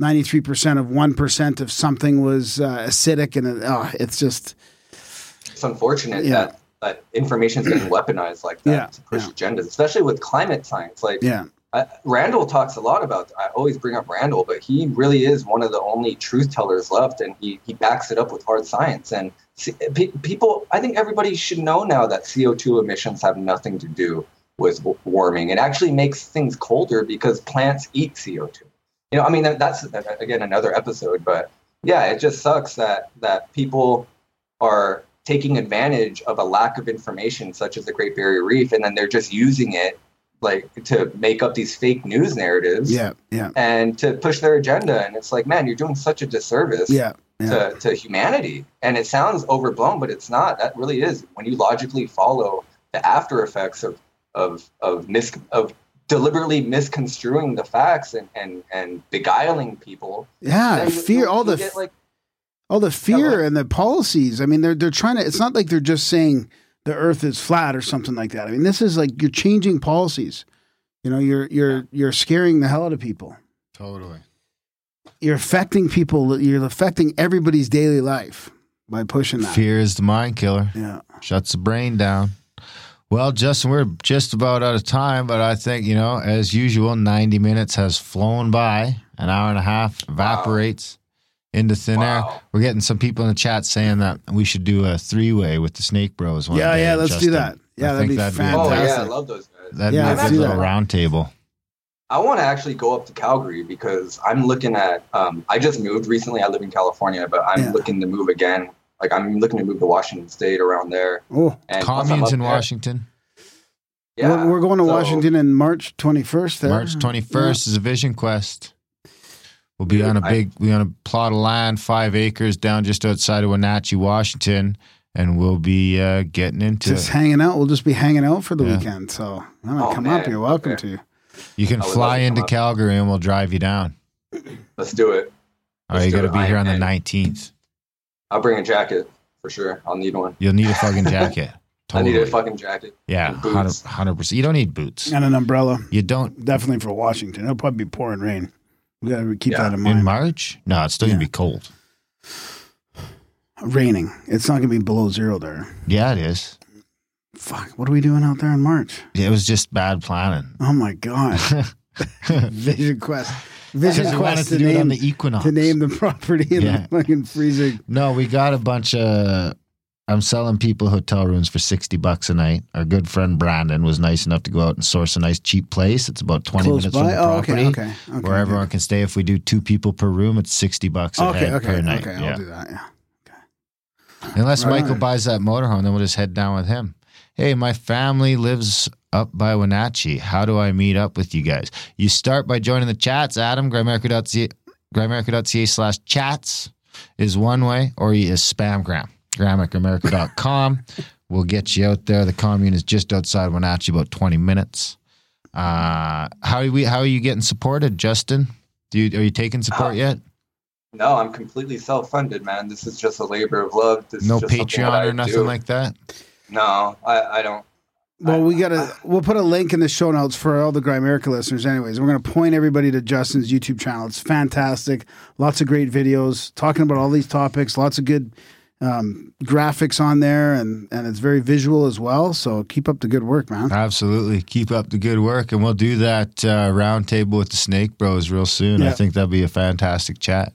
93% of 1% of something was uh, acidic and it, oh, it's just it's unfortunate Yeah. that that information is getting weaponized like that Yeah, to push agendas, especially with climate science. Like yeah I, Randall talks a lot about. I always bring up Randall, but he really is one of the only truth tellers left, and he he backs it up with hard science. And see, pe- people, I think everybody should know now that CO two emissions have nothing to do with warming. It actually makes things colder because plants eat CO two. You know, I mean that's again another episode, but yeah, it just sucks that that people are taking advantage of a lack of information such as the Great Barrier Reef, and then they're just using it like to make up these fake news narratives yeah yeah and to push their agenda. And it's like, man, you're doing such a disservice yeah yeah to, to humanity. And it sounds overblown, but it's not. That really is when you logically follow the after effects of of of mis of deliberately misconstruing the facts and and, and beguiling people. yeah fear all the get, like all the fear and the policies. I mean they're they're trying to it's not like they're just saying the earth is flat or something like that. I mean this is like you're changing policies. You know you're you're you're scaring the hell out of people. Totally. you're affecting people you're affecting everybody's daily life by pushing that. Fear is the mind killer. yeah. Shuts the brain down. Well, Justin, we're just about out of time, but I think, you know, as usual, 90 minutes has flown by. An hour and a half evaporates into thin air. We're getting some people in the chat saying that we should do a three way with the Snake Bros one Yeah, day, yeah, let's do that. Yeah, I that'd think be that'd oh yeah, I love those guys. That'd Yeah, be a let's good little that. round table. I want to actually go up to Calgary because I'm looking at. Um, I just moved recently. I live in California, but I'm Yeah. looking to move again. Like I'm looking to move to Washington State around there. oh And Communes in there- Washington. Yeah, we're, we're going to so- washington in march 21st there March 21st is a vision quest. We'll be Dude, on a big, we're on a plot of land, five acres down just outside of Wenatchee, Washington, and we'll be uh, getting into just it. hanging out we'll just be hanging out for the Yeah. weekend so I'm gonna Oh, come man. up you're welcome Okay. to You can fly into. Calgary and we'll drive you down. Let's do it. All right, Let's you do got to it. be I- here on the 19th. I'll bring a jacket for sure. I'll need one. You'll need a fucking jacket. I need a fucking jacket. yeah, 100 percent. You don't need boots. and an umbrella You don't definitely for washington it'll probably be pouring rain we gotta keep Yeah. that in mind. in March. No, it's still gonna be cold. raining it's not gonna be below zero there Yeah, it is. fuck what are we doing out there in march It was just bad planning. oh my god vision quest vision quest to to do it on name, the equinox. to name the property in Yeah. the fucking freezing No, we got a bunch of. I'm selling people hotel rooms for sixty bucks a night. Our good friend Brandon was nice enough to go out and source a nice cheap place. It's about twenty close minutes from by the oh property, okay okay okay where everyone can stay. If we do two people per room, it's sixty bucks a okay head okay per night. okay yeah. i'll do that yeah Okay. Unless Right Michael on. buys that motorhome, then we'll just head down with him. Hey, my family lives up by Wenatchee. How do I meet up with you guys? You start by joining the chats. Adam, grimerica.ca grimerica.ca slash chats is one way, or you is spamgram. Grammaticamerica.com will get you out there. The commune is just outside Wenatchee, about 20 minutes. Uh, how are we? How are you getting supported, Justin? Do you, are you taking support Uh, yet? No, I'm completely self-funded, man. This is just a labor of love. This No is just Patreon or nothing do. like that. No, I, I don't. Well, we gotta. We'll put a link in the show notes for all the Grimerica listeners. Anyways, we're gonna point everybody to Justin's YouTube channel. It's fantastic. Lots of great videos talking about all these topics. Lots of good um, graphics on there, and and it's very visual as well. So keep up the good work, man. Absolutely. Keep up the good work, and we'll do that uh, roundtable with the Snake Bros real soon. I think that'll be a fantastic chat.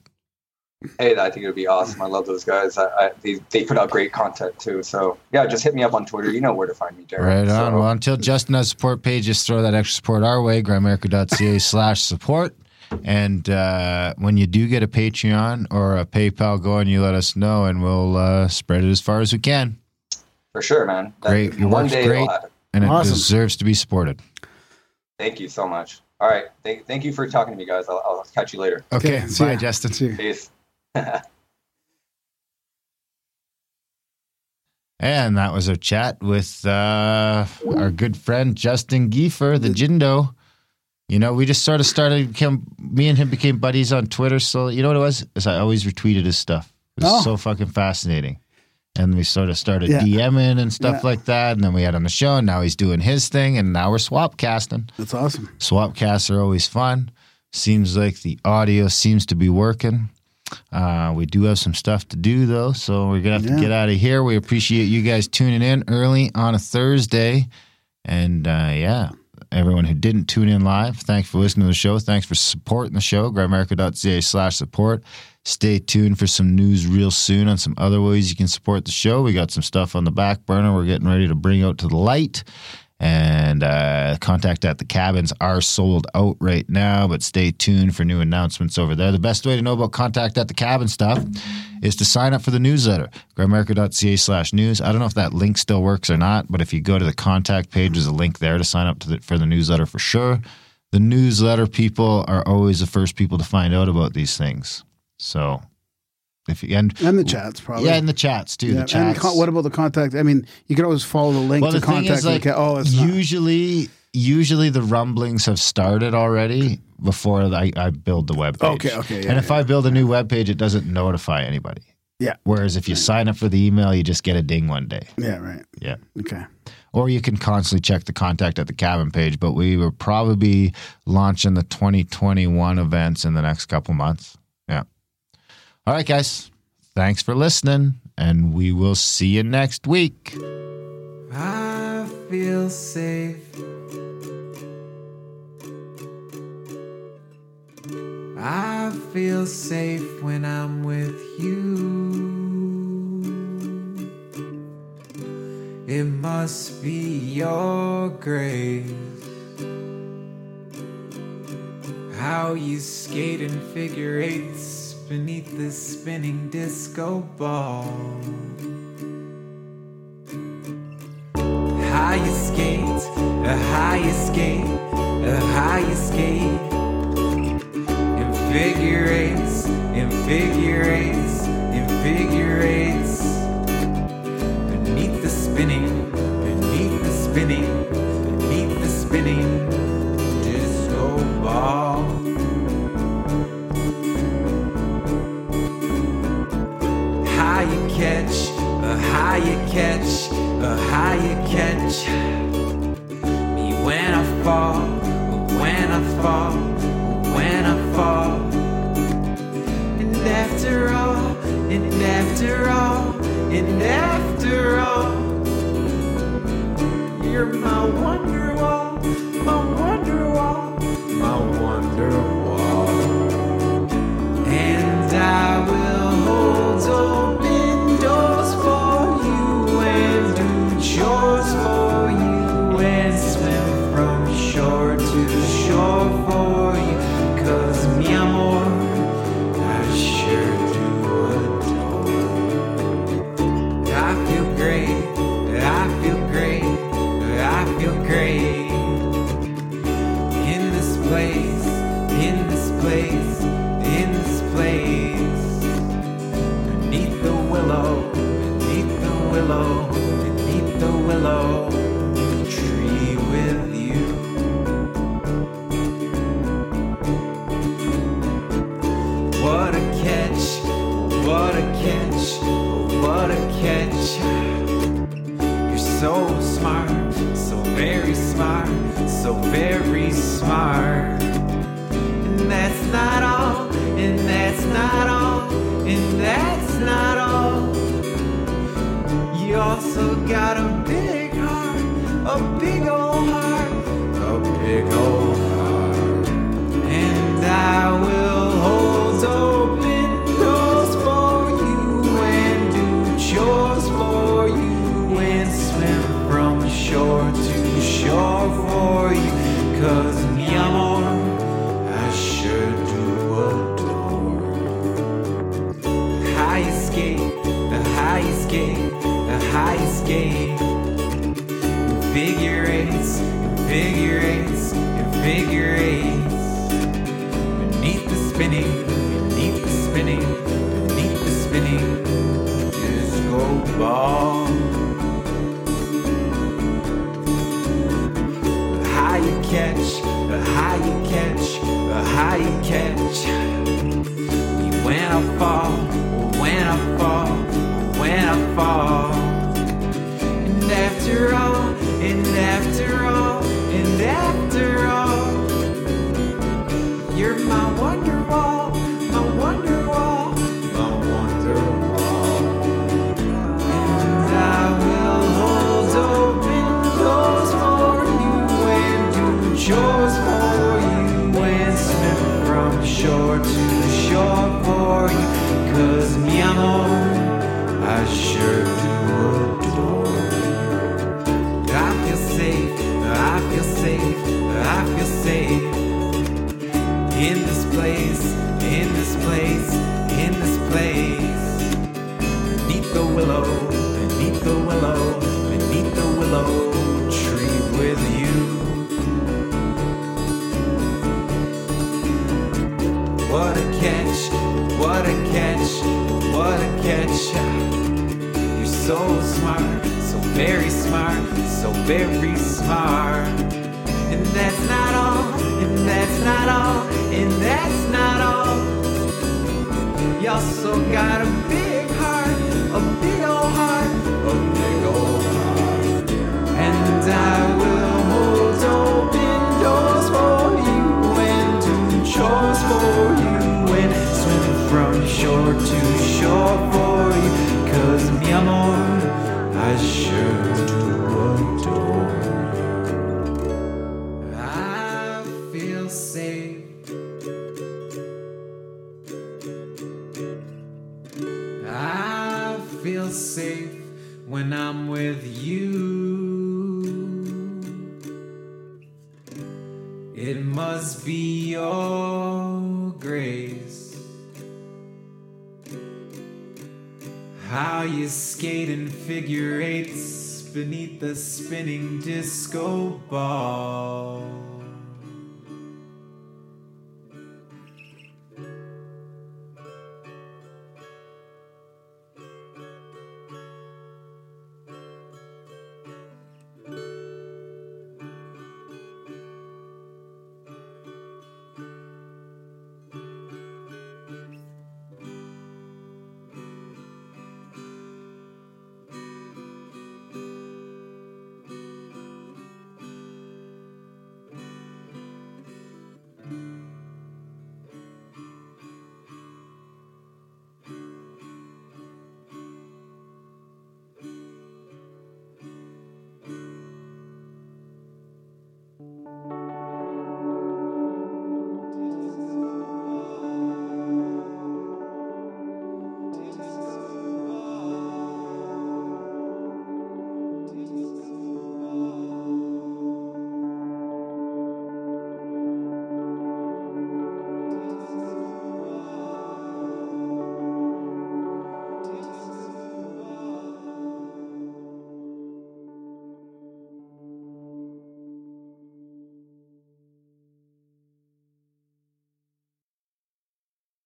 Hey, I think it would be awesome. I love those guys. I, I, they, they put out great content too. So yeah, just hit me up on Twitter. You know where to find me, Jared. Right on. So, Well, until Justin has a support page, just throw that extra support our way, grimerica.ca slash support. And uh, when you do get a Patreon or a PayPal going, you let us know, and we'll uh, spread it as far as we can. for sure, man. That- Great. Your One day great. it'll happen. And it Awesome. deserves to be supported. Thank you so much. All right. Thank, thank you for talking to me, guys. I'll, I'll catch you later. Okay. see bye, ya. Justin. See you. Peace. And that was our chat with uh, our good friend Justin Giefer, the Jindo. You know, we just sort of started. Became, me and him became buddies on Twitter. So you know what it was? Is I always retweeted his stuff. It was Oh. so fucking fascinating. And we sort of started Yeah. DMing and stuff Yeah. like that. And then we had on the show. And now he's doing his thing. And now we're swap casting. That's awesome. Swap casts are always fun. Seems like the audio seems to be working. Uh, we do have some stuff to do though, so we're gonna have Yeah. to get out of here. We appreciate you guys tuning in early on a Thursday, and uh, yeah, everyone who didn't tune in live, thanks for listening to the show. Thanks for supporting the show. Grimerica.ca slash support. Stay tuned for some news real soon on some other ways you can support the show. We got some stuff on the back burner we're getting ready to bring out to the light. And uh, contact at the cabins are sold out right now, but stay tuned for new announcements over there. The best way to know about contact at the cabin stuff is to sign up for the newsletter, grimerica.ca slash news. I don't know if that link still works or not, but if you go to the contact page, there's a link there to sign up to the, for the newsletter for sure. The newsletter people are always the first people to find out about these things. So if you, and And the chats, probably. yeah, in the chats too. Yeah, The chats. con- what about the contact? I mean, you could always follow the link well, to the contact. is, like, ca- oh, it's not. usually, usually the rumblings have started already before I, I build the web page. Okay, okay, yeah, and if yeah. I build a new web page, it doesn't notify anybody. Yeah. Whereas if you sign up for the email, you just get a ding one day. Yeah, right. Yeah. Okay. Or you can constantly check the contact at the cabin page. But we will probably be launching the 2021 events in the next couple months. All right, guys. Thanks for listening, and we will see you next week. I feel safe. I feel safe when I'm with you. It must be your grace. How you skate in figure eights beneath this spinning disco ball. You skate, how you skate, how you skate. In figure eights, in figure eights, in figure eights. Beneath the spinning, beneath the spinning, catch, how you catch me when I fall, when I fall, when I fall. And after all, and after all, and after all,